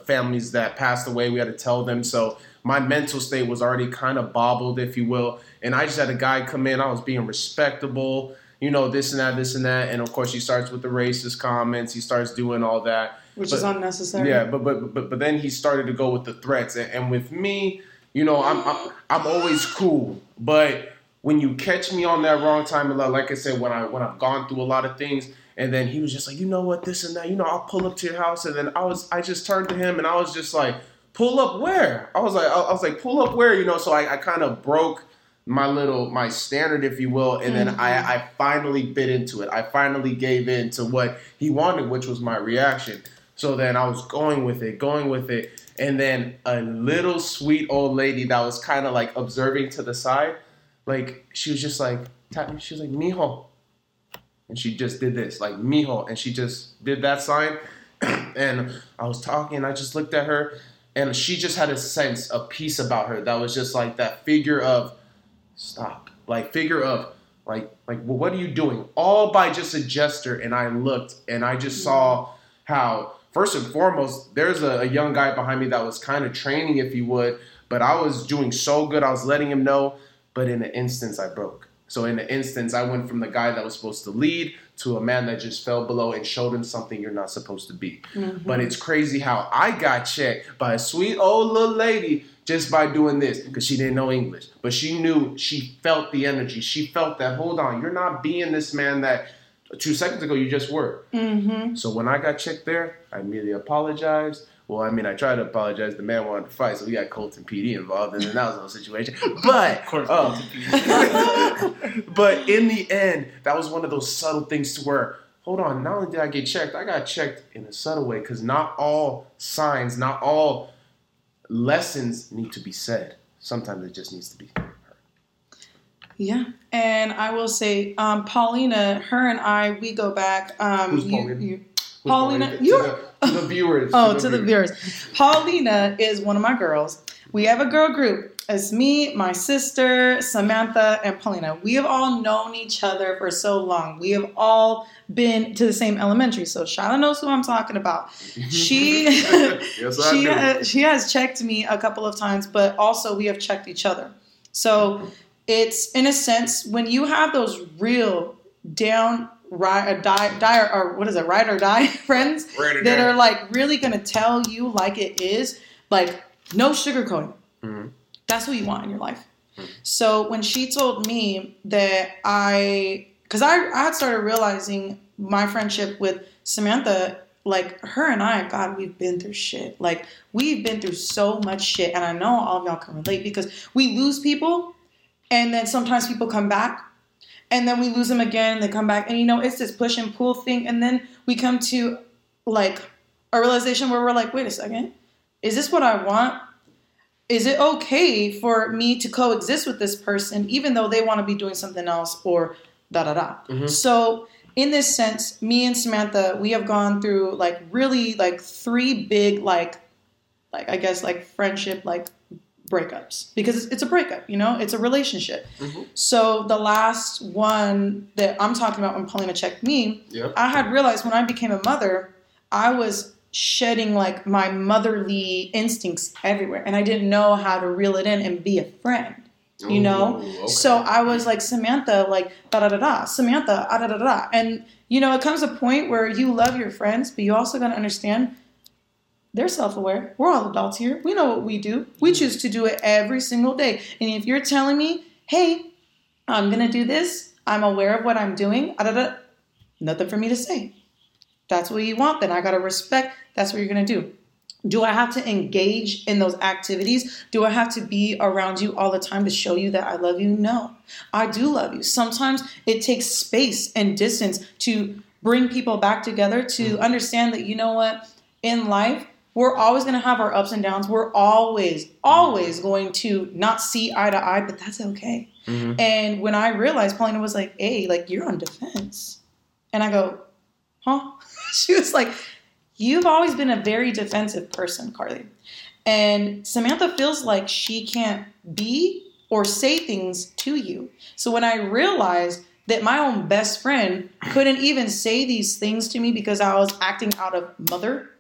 C: families that passed away. We had to tell them. So my mental state was already kind of bobbled, if you will. And I just had a guy come in. I was being respectable, you know, this and that, this and that. And of course, he starts with the racist comments. He starts doing all that.
D: Which
C: But-
D: is unnecessary.
C: Yeah, but but but but then he started to go with the threats, and, and with me, you know, I'm, I'm I'm always cool, but when you catch me on that wrong time, like- like I said, when I when I've gone through a lot of things, and then he was just like, you know what, this and that, you know, I'll pull up to your house, and then I was I just turned to him, and I was just like, pull up where? I was like, I was like, pull up where? You know, so I, I kind of broke my little my standard if you will and then I, mm-hmm. I finally bit into it. I finally gave in to what he wanted which was my reaction. So then i was going with it going with it. And then a little sweet old lady that was kind of like observing to the side like she was just like tap me she was like mijo and she just did this like mijo and she just did that sign and i was talking i just looked at her and she just had a sense a peace about her that was just like that figure of stop like figure of Like, like, well, what are you doing? All by just a gesture. And I looked and I just saw how, first and foremost, there's a, a young guy behind me that was kind of training, if you would, but I was doing so good. I was letting him know. But in an instance, I broke. So in the instance, I went from the guy that was supposed to lead to a man that just fell below and showed him something you're not supposed to be. But it's crazy how I got checked by a sweet old little lady just by doing this because she didn't know English. But she knew, she felt the energy. She felt that, hold on, you're not being this man that two seconds ago you just were.
D: Mm-hmm.
C: So when I got checked there, I immediately apologized. Well, I mean, I tried to apologize. The man wanted to fight, so we got Colton PD involved, and then that was a whole situation. But
B: Of course,
C: um, but in the end, that was one of those subtle things to where, hold on, not only did I get checked, I got checked in a subtle way because not all signs, not all lessons need to be said. Sometimes it just needs to be. Heard.
D: Yeah, and I will say, um, Paulina, her and I, we go back. Um,
C: Who's
D: you-
C: Paulina?
D: you-
C: Who's
D: Paulina,
C: to
D: you-
C: the, to the viewers.
D: Oh, to the viewers. Paulina is one of my girls. We have a girl group. It's me, my sister, Samantha, and Paulina. We have all known each other for so long. We have all been to the same elementary. So Shiloh knows who I'm talking about. She
C: yes,
D: she has, she has checked me a couple of times, but also we have checked each other. So it's in a sense when you have those real down ride or die, die or what is it ride or die friends
C: or
D: that
C: die.
D: are like really gonna tell you like it is, like no sugarcoating.
C: Mhm.
D: That's what you want in your life. So when she told me that I, because I, I had started realizing my friendship with Samantha, like her and I, God, we've been through shit. Like we've been through so much shit, and I know all of y'all can relate because we lose people, and then sometimes people come back, and then we lose them again, and they come back, and you know it's this push and pull thing, and then we come to like a realization where we're like, wait a second, is this what I want? is it okay for me to coexist with this person even though they want to be doing something else or da da da
C: Mhm.
D: so in this sense me and samantha we have gone through like really like three big like like i guess like friendship like breakups because it's, it's a breakup you know it's a relationship
C: Mhm.
D: so the last one that i'm talking about when paulina checked me
C: Yep.
D: I had realized when I became a mother, I was shedding like my motherly instincts everywhere, and I didn't know how to reel it in and be a friend. You know,
C: Ooh, okay.
D: so I was like Samantha, like da da da da, Samantha, da da da da, and you know, it comes a point where you love your friends, but you also got to understand they're self-aware. We're all adults here. We know what we do. We mm-hmm. choose to do it every single day. And if you're telling me, "Hey, I'm gonna do this," I'm aware of what I'm doing. nothing for me to say. That's what you want, then I gotta respect. That's what you're gonna do. Do I have to engage in those activities? Do I have to be around you all the time to show you that I love you? No, I do love you. Sometimes it takes space and distance to bring people back together to mm-hmm. understand that, you know what, in life, we're always going to have our ups and downs. We're always, always going to not see eye to eye, but that's okay.
C: Mhm.
D: And when I realized, Paulina was like, hey, like, you're on defense. And I go, huh? she was like, you've always been a very defensive person, Karlee. And Samantha feels like she can't be or say things to you. So when I realized that my own best friend couldn't even say these things to me because I was acting out of mother,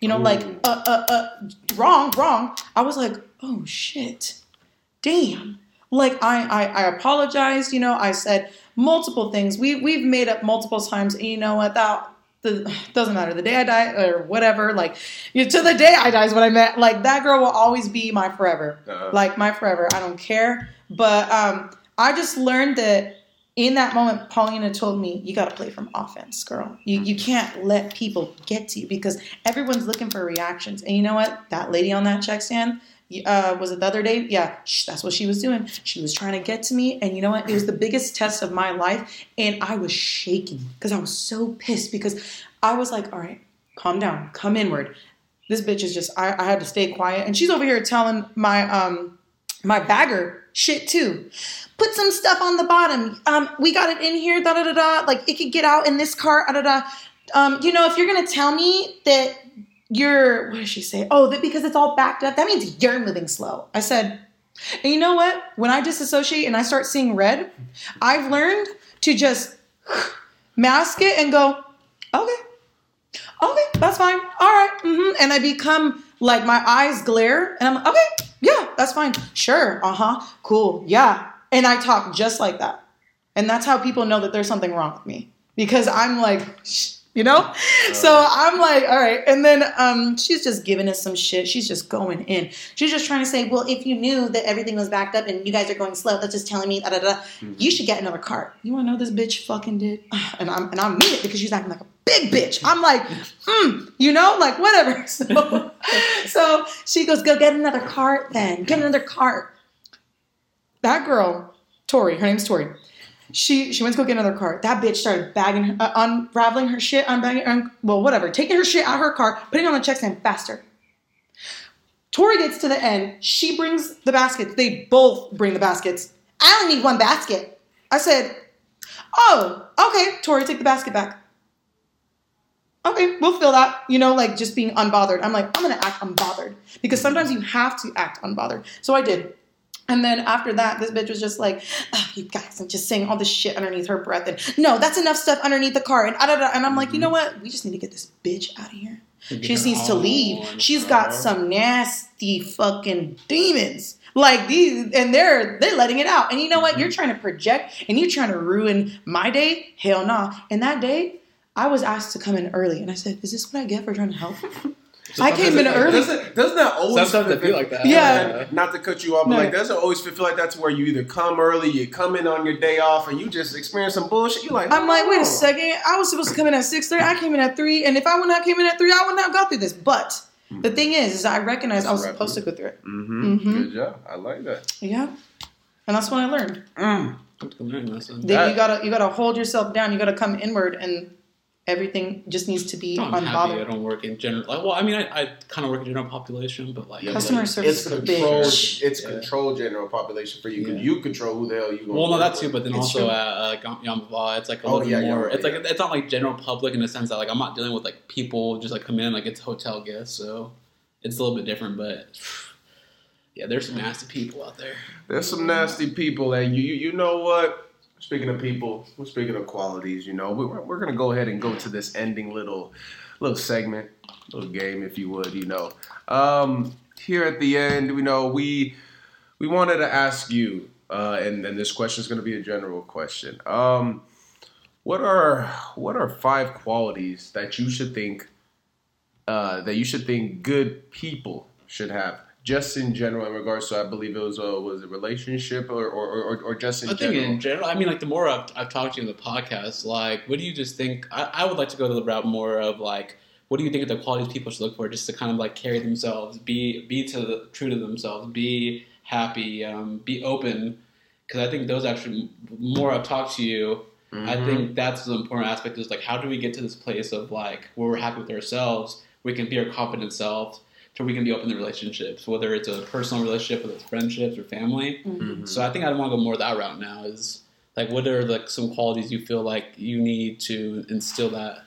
D: you know, like, uh, uh, uh, wrong, wrong. I was like, oh shit, damn. Like I, I, I apologized. You know, I said multiple things. We we've made up multiple times, and you know what? That the doesn't matter. The day I die or whatever, like you know, to the day I die is what I meant. Like that girl will always be my forever.
C: Uh,
D: Like my forever. I don't care. But um, I just learned that in that moment, Paulina told me, "You got to play from offense, girl. You you can't let people get to you because everyone's looking for reactions. And you know what? That lady on that check stand." Uh, was it the other day? Yeah, sh- that's what she was doing. She was trying to get to me, and you know what? It was the biggest test of my life, and I was shaking because I was so pissed because I was like, "All right, calm down, come inward." This bitch is just. I, I had to stay quiet, and she's over here telling my um my bagger shit too. Put some stuff on the bottom. Um, we got it in here. Da da da da. Like it could get out in this car. Da da da. Um, you know, if you're gonna tell me that you're, what does she say? Oh, that because it's all backed up, that means you're moving slow. I said, And you know what? When I disassociate and I start seeing red, I've learned to just mask it and go, okay, okay, that's fine. All right. hmm And I become like my eyes glare and I'm like, okay, yeah, that's fine. Sure. Uh huh. Cool. Yeah. And I talk just like that. And that's how people know that there's something wrong with me because I'm like, Shh, you know? So I'm like, all right. And then um, she's just giving us some shit. She's just going in. She's just trying to say, well, if you knew that everything was backed up and you guys are going slow, that's just telling me, da, da, da, you should get another cart. You want to know this bitch fucking did? And I'm and I'm mean it because she's acting like a big bitch. I'm like, mm, you know, like whatever. So, so she goes, go get another cart then. Get another cart. That girl, Tori, her name's Tori. She she went to go get another cart. That bitch started bagging, uh, unraveling her shit, unbagging, un, well, whatever, taking her shit out of her cart, putting on the check stand faster. Tori gets to the end. She brings the baskets. They both bring the baskets. I only need one basket. I said, "Oh, okay." Tori, take the basket back. Okay, we'll fill that. You know, like just being unbothered. I'm like, I'm gonna act unbothered because sometimes you have to act unbothered. So I did. And then after that, this bitch was just like, oh, you guys, and just saying all this shit underneath her breath. And no, that's enough stuff underneath the car. And, ah, da, da. and I'm like, you know what? We just need to get this bitch out of here. She just needs to leave. She's got some nasty fucking demons. Like these, and they're they're letting it out. And you know what? You're trying to project and you're trying to ruin my day. Hell no. And that day, I was asked to come in early, and I said, "Is this what I get for trying to help?" I came in early.
C: Doesn't, doesn't that always
B: Sometimes they feel like that.
D: Yeah.
C: Not to cut you off, but
D: No.
C: like doesn't always feel like that's where you either come early, you come in on your day off, and you just experience some bullshit. You like,
D: I'm like, wait a second. I was supposed to come in at six thirty. I came in at three, and if I would not came in at three, I would not go through this. But the thing is, is I recognize I was
C: Right.
D: supposed to go through it.
C: Mm-hmm.
D: Mhm.
C: Good job. I like that.
D: Yeah, and that's what I learned.
C: Mm.
B: That's a learning lesson.
D: That
C: That-
D: you gotta you gotta hold yourself down. You gotta come inward, and everything just needs to be
B: I'm happy I don't work in general. Like, well, I mean, I, I kind of work in general population, but like,
C: Yeah,
D: Customer
B: like,
D: service
C: It's
D: is a
C: controlled.
D: bitch.
C: It's
B: Yeah.
C: controlled general population for you because
B: Yeah.
C: you control who the hell you. gonna
B: Well, no,
C: that's
B: that too,
C: with.
B: but then
D: It's
B: also
D: true.
B: at uh, Gam- Yaamava, it's like a
C: Oh,
B: little
C: yeah,
B: more.
C: Yaamava,
B: it's like it's not like general public in the sense that like I'm not dealing with like people just like come in like it's hotel guests, so it's a little bit different. But yeah, there's some nasty people out there.
C: There's some nasty people, and you, you, you know what? Speaking of people, we're speaking of qualities. You know, we're, we're gonna go ahead and go to this ending little, little segment, little game, if you would. You know, um, here at the end, you know, we we wanted to ask you, uh, and and this question is gonna be a general question. Um, what are what are five qualities that you should think uh, that you should think good people should have? Just in general, in regards to, I believe it was a was a relationship or or, or, or just in
B: I think
C: general.
B: in general, I mean, like the more I've, I've talked to you in the podcast, like, what do you just think? I, I would like to go to the route more of like, what do you think are the qualities people should look for just to kind of like carry themselves, be be to the, true to themselves, be happy, um, be open, because I think those actually more I've talked to you. I
C: Mhm.
B: think that's the important aspect is like how do we get to this place of like where we're happy with ourselves, we can be our confident selves, so we can be open to relationships, whether it's a personal relationship, whether it's friendships or family.
C: Mhm.
B: So I think I want to go more that route now. Is like, what are like some qualities you feel like you need to instill that?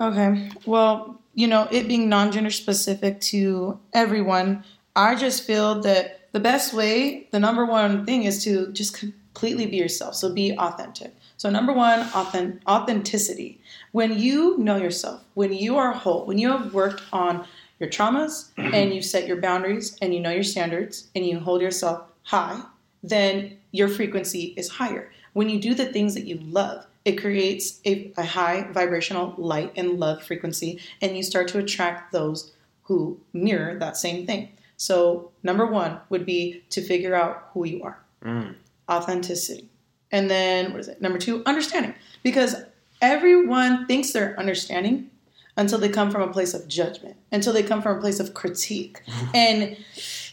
D: Okay. Well, you know, it being non gender specific to everyone, I just feel that the best way, the number one thing is to just completely be yourself. So be authentic. So, number one, authentic, authenticity. When you know yourself, when you are whole, when you have worked on your traumas and you set your boundaries and you know your standards and you hold yourself high, then your frequency is higher. When you do the things that you love, it creates a, a high vibrational light and love frequency, and you start to attract those who mirror that same thing. So, number one would be to figure out who you are
C: Mm.
D: authenticity. And then, what is it? Number two, understanding. Because everyone thinks they're understanding until they come from a place of judgment, until they come from a place of critique. and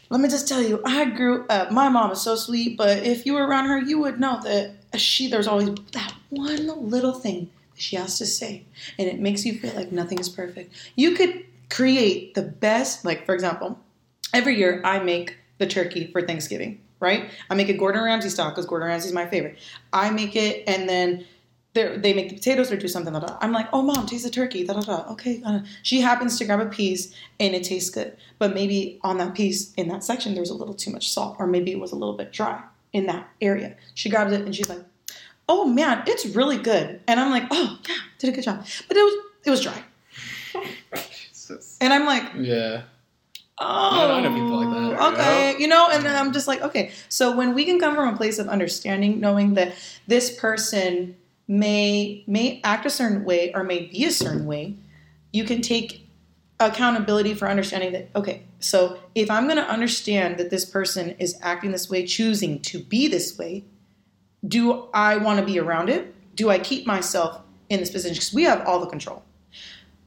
D: let me just tell you, I grew up, my mom is so sweet, but if you were around her, you would know that she, there's always that one little thing that she has to say. And it makes you feel like nothing is perfect. You could create the best, like, for example, every year I make the turkey for Thanksgiving, right? I make it Gordon Ramsay style because Gordon Ramsay's my favorite. I make it and then they make the potatoes or do something. Da, da. I'm like, oh mom, taste the turkey. Da da da. Okay. uh, She happens to grab a piece and it tastes good, but maybe on that piece in that section there was a little too much salt, or maybe it was a little bit dry in that area. She grabs it and she's like, oh man, it's really good. And I'm like, oh yeah, did a good job, but it was it was dry.
B: Jesus.
D: And I'm like,
B: Yeah.
D: Oh,
B: I know people like that.
D: Okay, you know, and then I'm just like, okay. So when we can come from a place of understanding, knowing that this person may may act a certain way or may be a certain way, you can take accountability for understanding that. Okay, so if I'm going to understand that this person is acting this way, choosing to be this way, do I want to be around it? Do I keep myself in this position? Because we have all the control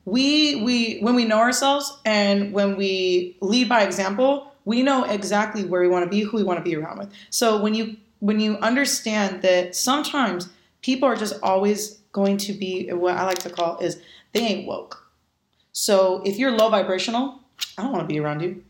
D: we we when we know ourselves and when we lead by example we know exactly where we want to be who we want to be around with so when you when you understand that sometimes people are just always going to be what i like to call is they ain't woke. So if you're low vibrational i don't want to be around you.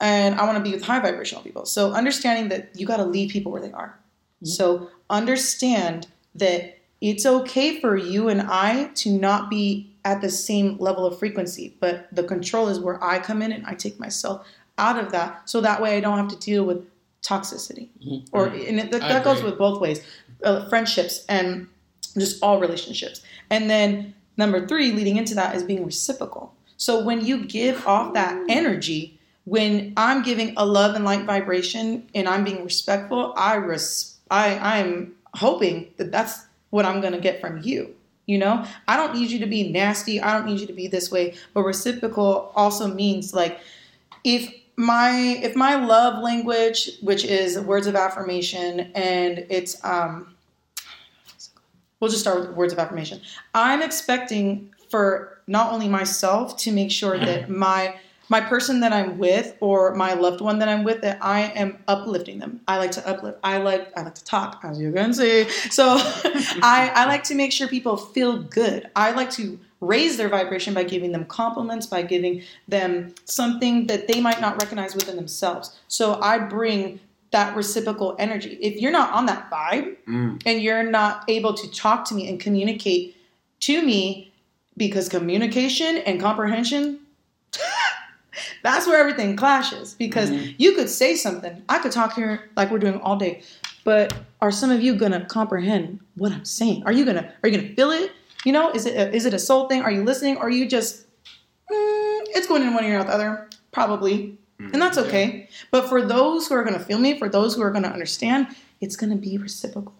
D: And i want to be with high vibrational people. So understanding that you got to leave people where they are. So understand that it's okay for you and i to not be at the same level of frequency, but the control is where I come in and I take myself out of that, so that way I don't have to deal with toxicity.
B: Mhm.
D: Or and it, that,
B: I
D: that goes with both ways, uh, friendships and just all relationships. And then number three, leading into that, is being reciprocal. So when you give off that energy, when I'm giving a love and light vibration and I'm being respectful, I res- I I'm hoping that that's what I'm gonna get from you. You know, I don't need you to be nasty. I don't need you to be this way. But reciprocal also means like if my if my love language, which is words of affirmation, and it's um, we'll just start with words of affirmation. I'm expecting for not only myself to make sure that my my person that I'm with or my loved one that I'm with that I am uplifting them. I like to uplift. I like I like to talk, as you can see. So I, I like to make sure people feel good. I like to raise their vibration by giving them compliments, by giving them something that they might not recognize within themselves. So I bring that reciprocal energy. If you're not on that vibe
C: Mm.
D: and you're not able to talk to me and communicate to me, because communication and comprehension that's where everything clashes because
B: Mhm.
D: you could say something i could talk here like we're doing all day but are some of you gonna comprehend what i'm saying are you gonna are you gonna feel it you know is it a, is it a soul thing are you listening or are you just mm, it's going in one ear out the other probably and that's okay but for those who are gonna feel me for those who are gonna understand it's gonna be reciprocal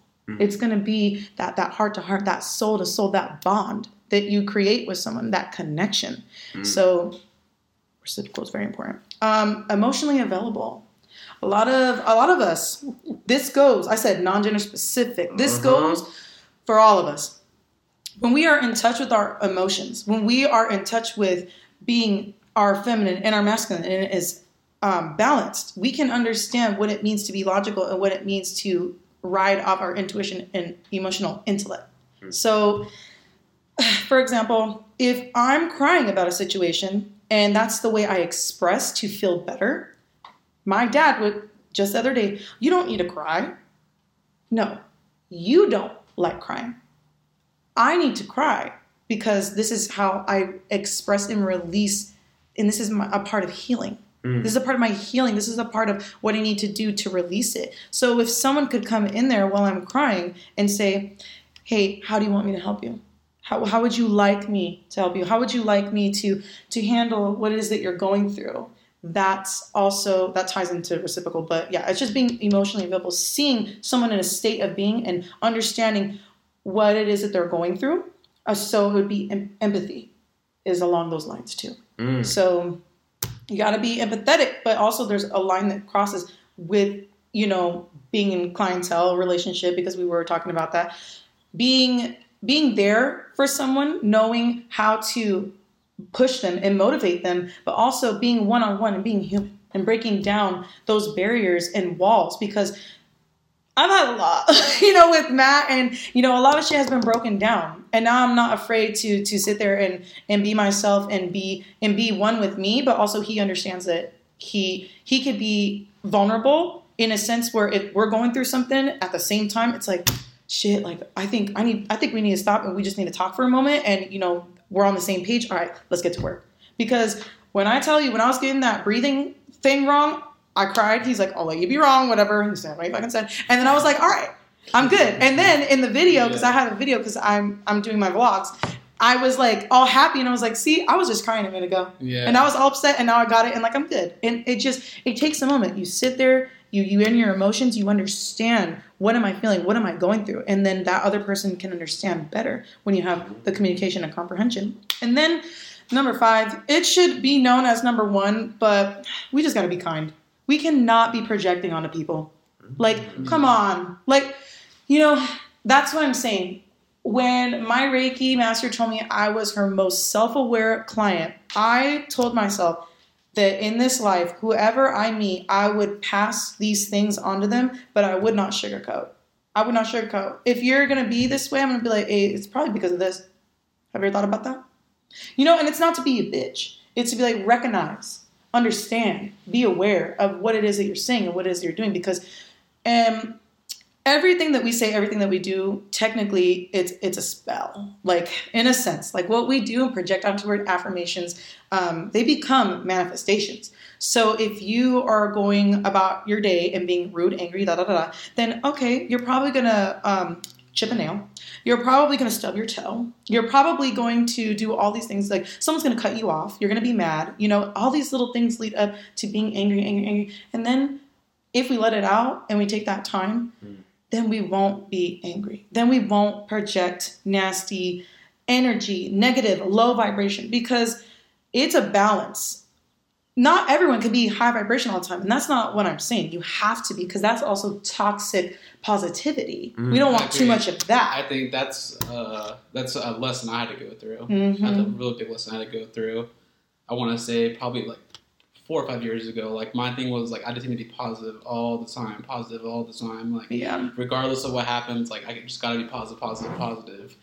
D: it's gonna be that that heart to heart that soul to soul that bond that you create with someone that connection so reciprocal is very important. Um, emotionally available. A lot of a lot of us. This goes. I said non-gender specific. This
C: Uh-huh.
D: goes for all of us. When we are in touch with our emotions, when we are in touch with being our feminine and our masculine, and it is um, balanced, we can understand what it means to be logical and what it means to ride off our intuition and emotional intellect. So, for example, if I'm crying about a situation and that's the way I express to feel better, my dad would just the other day, you don't need to cry. No, you don't like crying. I need to cry because this is how I express and release, and this is my, a part of healing.
C: Mm.
D: This is a part of my healing. This is a part of what I need to do to release it. So if someone could come in there while I'm crying and say, hey, how do you want me to help you? How, how would you like me to help you? How would you like me to to handle what it is that you're going through? That's also that ties into reciprocal, but yeah, it's just being emotionally available, seeing someone in a state of being and understanding what it is that they're going through. Uh, so it would be em- empathy is along those lines too.
C: Mm.
D: So you got to be empathetic, but also there's a line that crosses with you know being in clientele relationship because we were talking about that. Being being there for someone, knowing how to push them and motivate them, but also being one on one and being human and breaking down those barriers and walls because I've had a lot, you know, with Matt, and you know, a lot of shit has been broken down, and now I'm not afraid to to sit there and and be myself and be and be one with me, but also he understands that he he could be vulnerable in a sense where if we're going through something at the same time, it's like shit, like I think I need I think we need to stop and we just need to talk for a moment and you know, we're on the same page. All right, let's get to work. Because when I tell you when I was getting that breathing thing wrong, I cried. He's like, I'll let you be wrong, whatever. He said what he fucking said. And then I was like, all right, I'm good. And then in the video, because I have a video because I'm I'm doing my vlogs, I was like all happy and I was like, see, I was just crying a minute ago.
B: Yeah.
D: And I was all upset and now I got it and like I'm good. And it just it takes a moment. You sit there, you you in your emotions, you understand what am I feeling, what am I going through, and then that other person can understand better when you have the communication and comprehension. And then number five, it should be known as number one, but we just gotta be kind. We cannot be projecting onto people. Like, come on. Like, you know, that's what I'm saying when my Reiki master told me I was her most self aware client, I told myself that in this life, whoever I meet, I would pass these things onto them, but I would not sugarcoat. I would not sugarcoat. If you're going to be this way, I'm going to be like, hey, it's probably because of this. Have you ever thought about that? You know, and it's not to be a bitch, it's to be like, recognize, understand, be aware of what it is that you're saying and what it is you're doing because. Um, everything that we say, everything that we do, technically, it's it's a spell. Like in a sense, like what we do and project onto word affirmations, um, they become manifestations. So if you are going about your day and being rude, angry, da da da, da then okay, you're probably gonna um, chip a nail. You're probably going to stub your toe. You're probably going to do all these things like someone's going to cut you off. You're going to be mad. You know, all these little things lead up to being angry, angry, angry. And then if we let it out and we take that time, mm then we won't be angry. Then we won't project nasty energy, negative, low vibration, because it's a balance. Not everyone can be high vibration all the time, and that's not what I'm saying. You have to be, because that's also toxic positivity. Mm, we don't want too much of that.
B: I think that's uh, that's a lesson I had to go through. Mm-hmm. That's a really big lesson I had to go through. I want to say probably like four or five years ago, like my thing was like I just need to be positive all the time, positive all the time. Like
D: yeah.
B: regardless of what happens, like I just gotta be positive, positive, positive.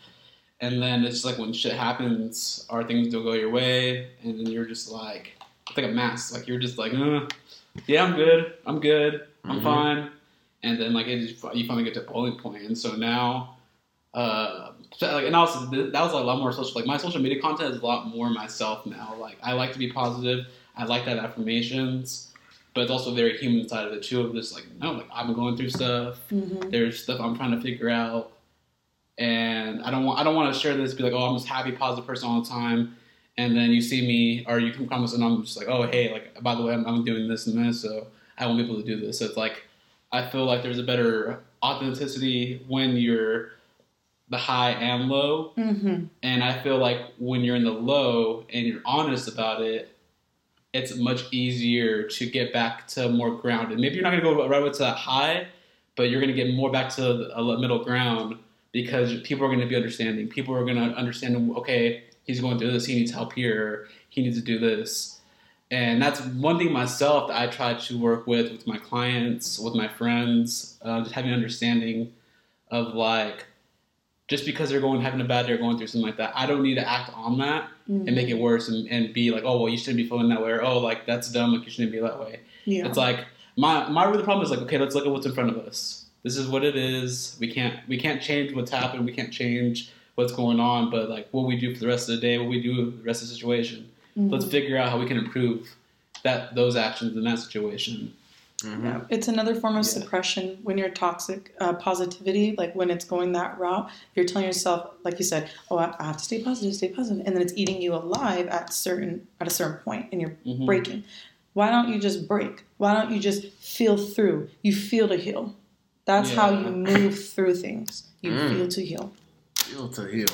B: And then it's like when shit happens, our things don't go your way, and then you're just like it's like a mask. Like you're just like, uh, yeah, I'm good, I'm good, I'm mm-hmm. fine. And then like it you finally get to a boiling point, and so now. Uh, like, and also that was a lot more social. Like my social media content is a lot more myself now. Like I like to be positive. I like that affirmations, but it's also very human side of it too. Of just like, no, like I'm going through stuff. Mm-hmm. There's stuff I'm trying to figure out, and I don't want I don't want to share this. Be like, oh, I'm this happy, positive person all the time, and then you see me or you come across and I'm just like, oh, hey, like by the way, I'm, I'm doing this and this, so I won't be able to do this. So it's like I feel like there's a better authenticity when you're the high and low. Mm-hmm. And I feel like when you're in the low and you're honest about it, it's much easier to get back to more grounded. Maybe you're not going to go right away to that high, but you're going to get more back to a middle ground because people are going to be understanding. People are going to understand, okay, he's going through this, he needs help here, he needs to do this. And that's one thing myself that I try to work with with my clients, with my friends, uh, just having an understanding of like, just because they're going having a bad day or going through something like that, I don't need to act on that mm-hmm. and make it worse and, and be like, oh well, you shouldn't be feeling that way, or oh like that's dumb, like you shouldn't be that way. Yeah. It's like my my really problem is like, okay, let's look at what's in front of us. This is what it is. We can't we can't change what's happened. We can't change what's going on. But like what we do for the rest of the day, what we do the rest of the situation. Mm-hmm. Let's figure out how we can improve that those actions in that situation.
D: Mm-hmm. Yeah, it's another form of yeah. suppression when you're toxic uh, positivity. Like when it's going that route, you're telling yourself, like you said, "Oh, I, have to stay positive, stay positive," and then it's eating you alive at certain at a certain point, and you're mm-hmm. breaking. Why don't you just break? Why don't you just feel through? You feel to heal. That's yeah. how you move through things. You mm. feel to heal.
C: Feel to heal.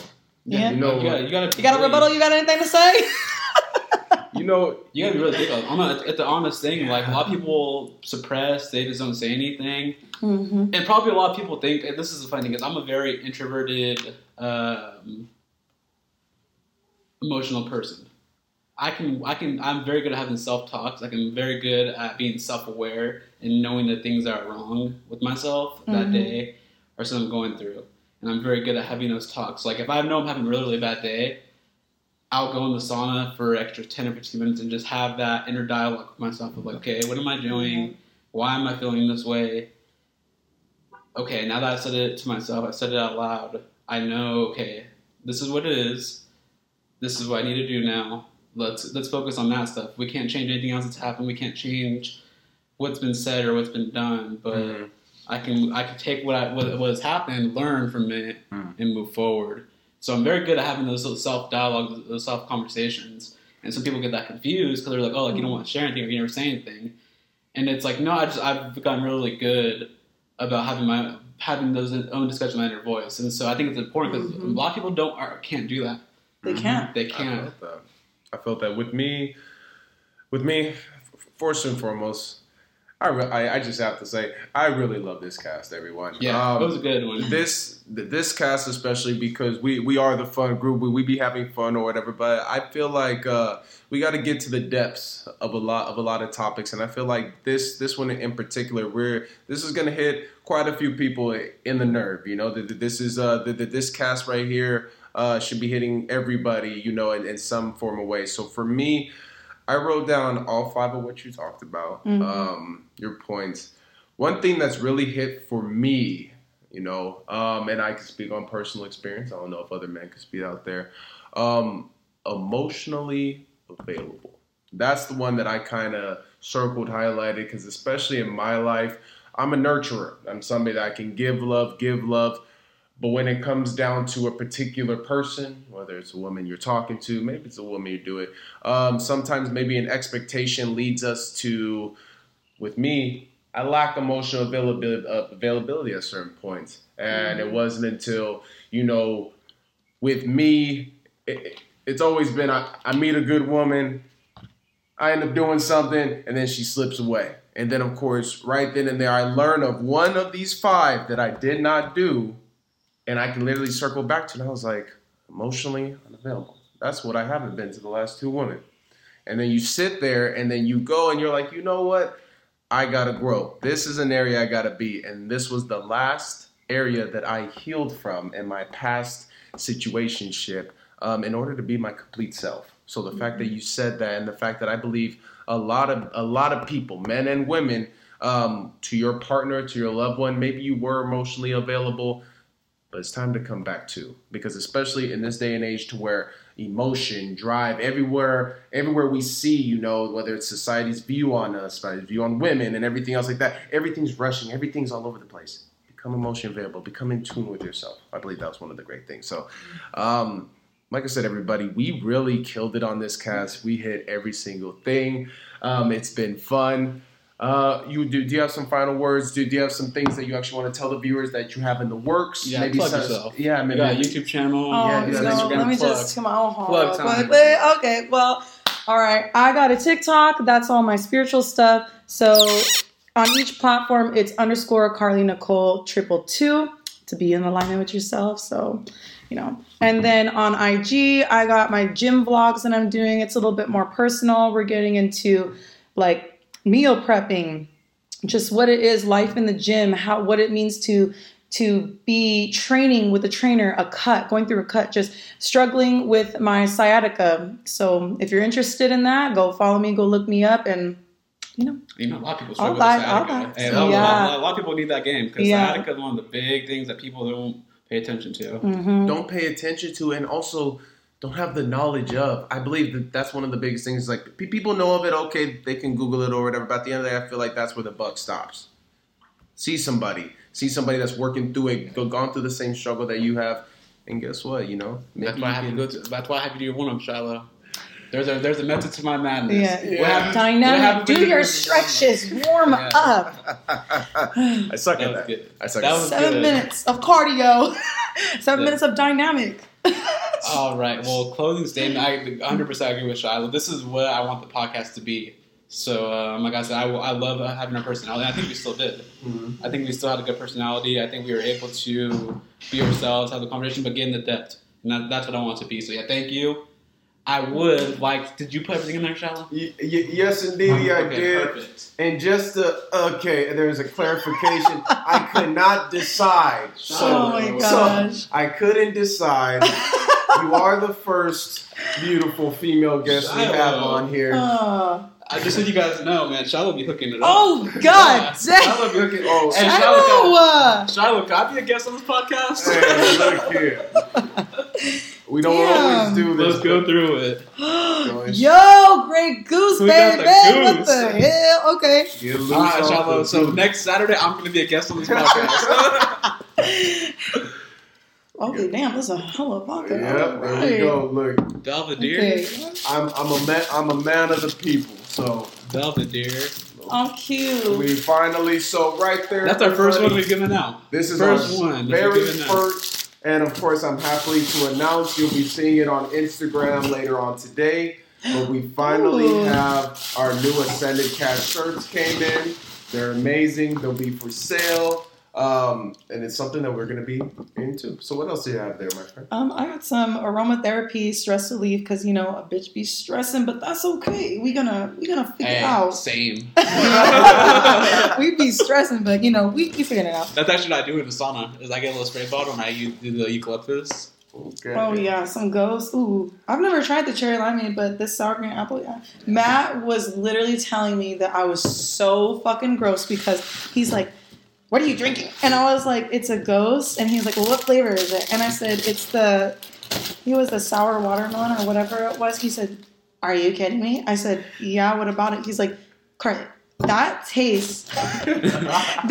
D: Yeah,
C: you know
B: you got, you got,
D: you got a rebuttal. You got anything to say?
C: you know,
B: you gotta be really think on a, it's an honest thing. Like a lot of people suppress, they just don't say anything, mm-hmm. and probably a lot of people think. And this is the funny thing because I'm a very introverted, um, emotional person. I can, I can, I'm very good at having self talks. Like I'm very good at being self aware and knowing the things that are wrong with myself mm-hmm. that day or something I'm going through. And I'm very good at having those talks. Like if I know I'm having a really, really bad day, I'll go in the sauna for extra 10 or 15 minutes and just have that inner dialogue with myself of like, okay, what am I doing? Why am I feeling this way? okay, now that I said it to myself, I said it out loud. I know, okay, this is what it is. This is what I need to do now. Let's let's focus on that stuff. We can't change anything else that's happened. We can't change what's been said or what's been done. But
C: Mhm.
B: I can I can take what I what, what has happened, learn from it,
C: Mm.
B: and move forward. So I'm very good at having those self dialogue, those self conversations. And some people get that confused because they're like, oh, like you don't want to share anything or you never say anything. And it's like, no, I just I've gotten really good about having my having those own discussion in my inner voice. And so I think it's important because
D: Mhm.
B: a lot of people don't are, can't do that.
D: They can't.
B: They can't.
C: I felt that. I felt that with me. With me, first and foremost, I, re- I I just have to say I really love this cast, everyone.
B: Yeah,
C: Um,
B: it was a good one.
C: this this cast especially because we we are the fun group we, we be having fun or whatever but i feel like uh, we got to get to the depths of a lot of a lot of topics and i feel like this this one in particular we're this is going to hit quite a few people in the nerve you know this is uh that this cast right here uh, should be hitting everybody you know in, in some form of way so for me i wrote down all five of what you talked about
D: Mhm.
C: um, your points. One thing that's really hit for me you know um, and i can speak on personal experience. I don't know if other men can speak out there. Um, emotionally available. That's the one that i kind of circled highlighted because especially in my life i'm a nurturer. I'm somebody that i can give love give love but when it comes down to a particular person whether it's a woman you're talking to maybe it's a woman you do it um, sometimes maybe an expectation leads us to with me I lack emotional availability, uh, availability at certain points, and it wasn't until you know, with me, it, it's always been I, I meet a good woman, I end up doing something, and then she slips away, and then of course, right then and there, I learn of one of these five that I did not do, and I can literally circle back to, and I was like, emotionally unavailable. That's what I haven't been to the last two women, and then you sit there, and then you go, and you're like, you know what? I gotta grow. This is an area I gotta be. And this was the last area that I healed from in my past situationship um, in order to be my complete self. So the fact that you said that and the fact that I believe a lot of a lot of people, men and women, um, to your partner, to your loved one, maybe you were emotionally available, but it's time to come back to because especially in this day and age to where emotion drive everywhere everywhere we see you know whether it's society's view on us society's view on women and everything else like that everything's rushing everything's all over the place. Become emotion available become in tune with yourself. I believe that was one of the great things. So um like i said everybody we really killed it on this cast. We hit every single thing. Um it's been fun uh, you do? Do you have some final words? Do, do you have some things that you actually want to tell the viewers that you have in the works?
B: Yeah, plug
C: some-
B: yourself.
C: Yeah,
B: We
C: maybe.
B: got a YouTube channel.
D: Oh,
C: Yeah,
D: you
C: yeah,
D: know,
C: Instagram
D: let me
B: plug.
D: just come on.
B: Plug time.
D: Wait, wait, okay, well, all right. I got a TikTok. That's all my spiritual stuff. So on each platform, it's underscore Karlee Nicole triple two to be in alignment with yourself. So, you know. And then on IG, I got my gym vlogs that I'm doing. It's a little bit more personal. We're getting into like meal prepping, just what it is, life in the gym, how what it means to to be training with a trainer, a cut, going through a cut, just struggling with my sciatica. So if you're interested in that, go follow me, go look me up, and you know,
B: You know, a lot of people struggle
D: right,
B: with sciatica.
D: right.
B: And a lot-
D: Yeah.
B: a lot of people need that game because
D: Yeah.
B: sciatica is one of the big things that people don't pay attention to.
D: mhm.
C: don't pay attention to and also don't have the knowledge of i believe that that's one of the biggest things like pe- people know of it okay they can google it or whatever but at the end of the day i feel like that's where the buck stops see somebody see somebody that's working through it go, gone through the same struggle that you have and guess what you know
B: That's
C: maybe
B: why I
C: you
B: have to go to. That's why I have to do your one up, Shiloh. There's a there's a method to my madness.
D: yeah,
C: Yeah.
B: What happened- what
D: dynamic. Do your stretches, warm
B: Yeah.
D: up.
C: i suck
B: That
C: at that
B: good.
C: i suck
B: That
C: at
B: was
C: that
D: Seven
B: good.
D: minutes of cardio, seven
B: Yeah.
D: minutes of dynamic.
B: All right. Well, closing statement. I 100 percent agree with Shiloh. This is what I want the podcast to be. So, um, like I said, I, I love having our personality. I think we still did.
C: Mhm.
B: I think we still had a good personality. I think we were able to be ourselves, have the conversation, but get in the depth. And that, that's what I want to be. So, yeah, thank you. I would like. Did you put everything in there, Shiloh?
C: Y- y- yes indeed i
B: Okay,
C: did
B: perfect.
C: and just to okay there's a clarification i could not decide so
D: oh my
B: so-
D: gosh.
C: I couldn't decide. you are the first beautiful female guest we have on here.
D: Oh.
B: I just so you guys know, man, Shiloh be hooking it up.
D: Oh God,
B: Yeah,
D: dang!
B: Shiloh be hooking.
C: Oh,
B: and
D: I
B: Shiloh,
D: know. uh,
B: Shiloh, can I be a guest on this podcast?
C: Hey, look here. We don't
D: Damn.
C: always do this.
B: Let's go through it.
D: Yo, Grey Goose,
B: We got
D: baby!
B: the
D: What the hell? Okay.
C: Get loose
B: All right, Shiloh. So next Saturday, I'm going to be a guest on this podcast.
D: Okay, damn, that's a hell of a podcast.
C: Yep, there we go. Look,
B: Belvedere.
D: Okay.
C: I'm I'm a man I'm a man of the people. So
B: Belvedere.
D: I'm cute.
C: we finally so right there.
B: That's our first one we've given out.
C: This is
B: first
C: our
B: one
C: very
B: we've out.
C: first, and of course, I'm happy to announce you'll be seeing it on Instagram later on today. But we finally
D: Ooh.
C: have our new Ascended Cash shirts came in. They're amazing. They'll be for sale, um, and it's something that we're gonna be into. So what else do you have there, my friend?
D: Um, I got some aromatherapy stress relief because you know a bitch be stressing, but that's okay. We gonna we gonna figure it
B: Hey,
D: out.
B: same.
D: we be stressing, but you know we we figuring it out.
B: That's actually what I do in the sauna. Is I get a little spray bottle and I use do the eucalyptus.
C: Okay.
D: Oh yeah, some ghosts. Ooh, I've never tried the cherry limeade, but this sour cream apple, yeah. Matt was literally telling me that I was so fucking gross because he's like, "What are you drinking?" And I was like, "It's a ghost," and he's like, "Well, what flavor is it?" And I said, "It's the," he was the sour watermelon or whatever it was. He said, "Are you kidding me?" I said, "Yeah. What about it?" He's like, "Karlee." That tastes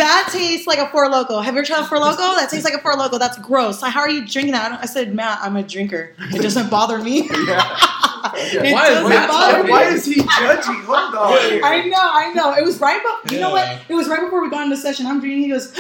D: that tastes like a Four Loko. Have you ever tried a Four Loko? That tastes like a Four Loko. That's gross. Like, how are you drinking that? I, I said, Matt, I'm a drinker. It doesn't bother me.
C: Yeah.
D: It
B: Why is
D: doesn't
B: Matt
D: bother me.
C: Why is he judging? Hold on.
D: I know, I know. It was right, but you know what? It was right before we got into session. I'm drinking. He goes,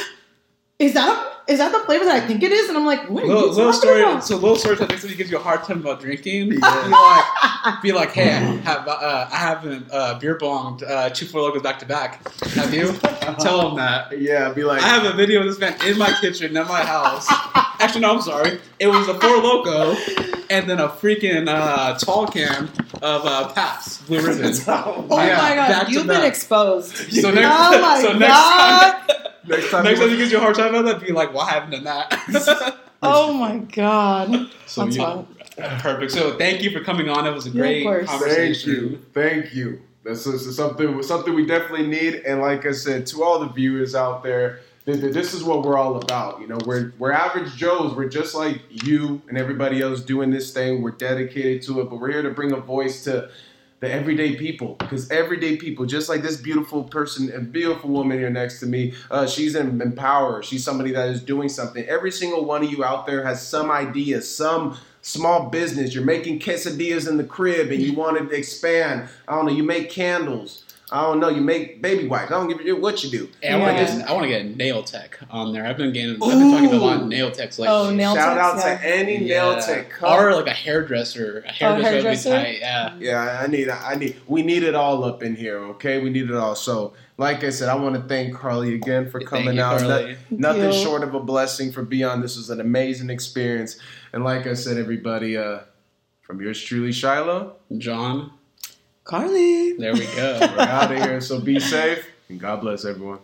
D: "Is that a, is that the flavor that I think it is?" And I'm like, "What?" Are you
B: Little, little story.
D: about?
B: So little story that next time he gives you a hard time about drinking.
C: Yeah.
B: Be like, be like, hey, I have uh, I haven't uh, beer bonged uh, two four Lokos back to back. Have you? Tell him that.
C: Yeah, be like,
B: I have a video of this man in my kitchen at my house. Actually, no, I'm sorry. It was a four Loko and then a freaking uh, tall can of uh, Pabst Blue Ribbon.
C: oh,
D: Oh
B: Yeah,
D: my
B: back
D: god,
B: to
D: you've
B: back.
D: been exposed.
B: So next,
D: Oh my
B: so next
D: God.
B: time,
C: next time,
B: next
C: you
B: time he gives you a hard time about that, be like, "Well, I haven't done that."
D: Oh my god.
B: so
D: That's
B: you,
D: wild.
B: perfect. So thank you for coming on. It was a
D: Yeah, of
B: great
D: course.
C: Thank you, thank you. This is something something we definitely need, and like I said, to all the viewers out there, th- th- this is what we're all about. You know, we're we're average Joes. We're just like you and everybody else doing this thing. We're dedicated to it, but we're here to bring a voice to the everyday people because everyday people just like this beautiful person and beautiful woman here next to me uh, she's an empower she's somebody that is doing something every single one of you out there has some idea some small business you're making quesadillas in the crib and you want to expand i don't know you make candles i don't know you make baby wipes i don't give a shit what you do
B: Hey, I want to
D: Yeah.
B: get I want to get nail tech on there. I've been getting I've been talking to a lot of nail techs lately.
D: Oh, nail
C: shout out
D: techs,
C: to any nail tech come
B: or like a hairdresser. A hairdresser,
D: hairdresser?
B: would be tight. Yeah.
C: Yeah, I need, I need, we need it all up in here, okay? We need it all. So, like I said, I want to thank Karlee again for
B: Thank
C: coming
B: you,
C: out.
B: Karlee.
C: No- nothing
D: you.
C: short of a blessing for Beyond. This was an amazing experience. And like I said, everybody, uh, from yours truly, Shiloh,
B: John,
D: Karlee.
B: there we go.
C: we're out of here. So be safe and God bless everyone.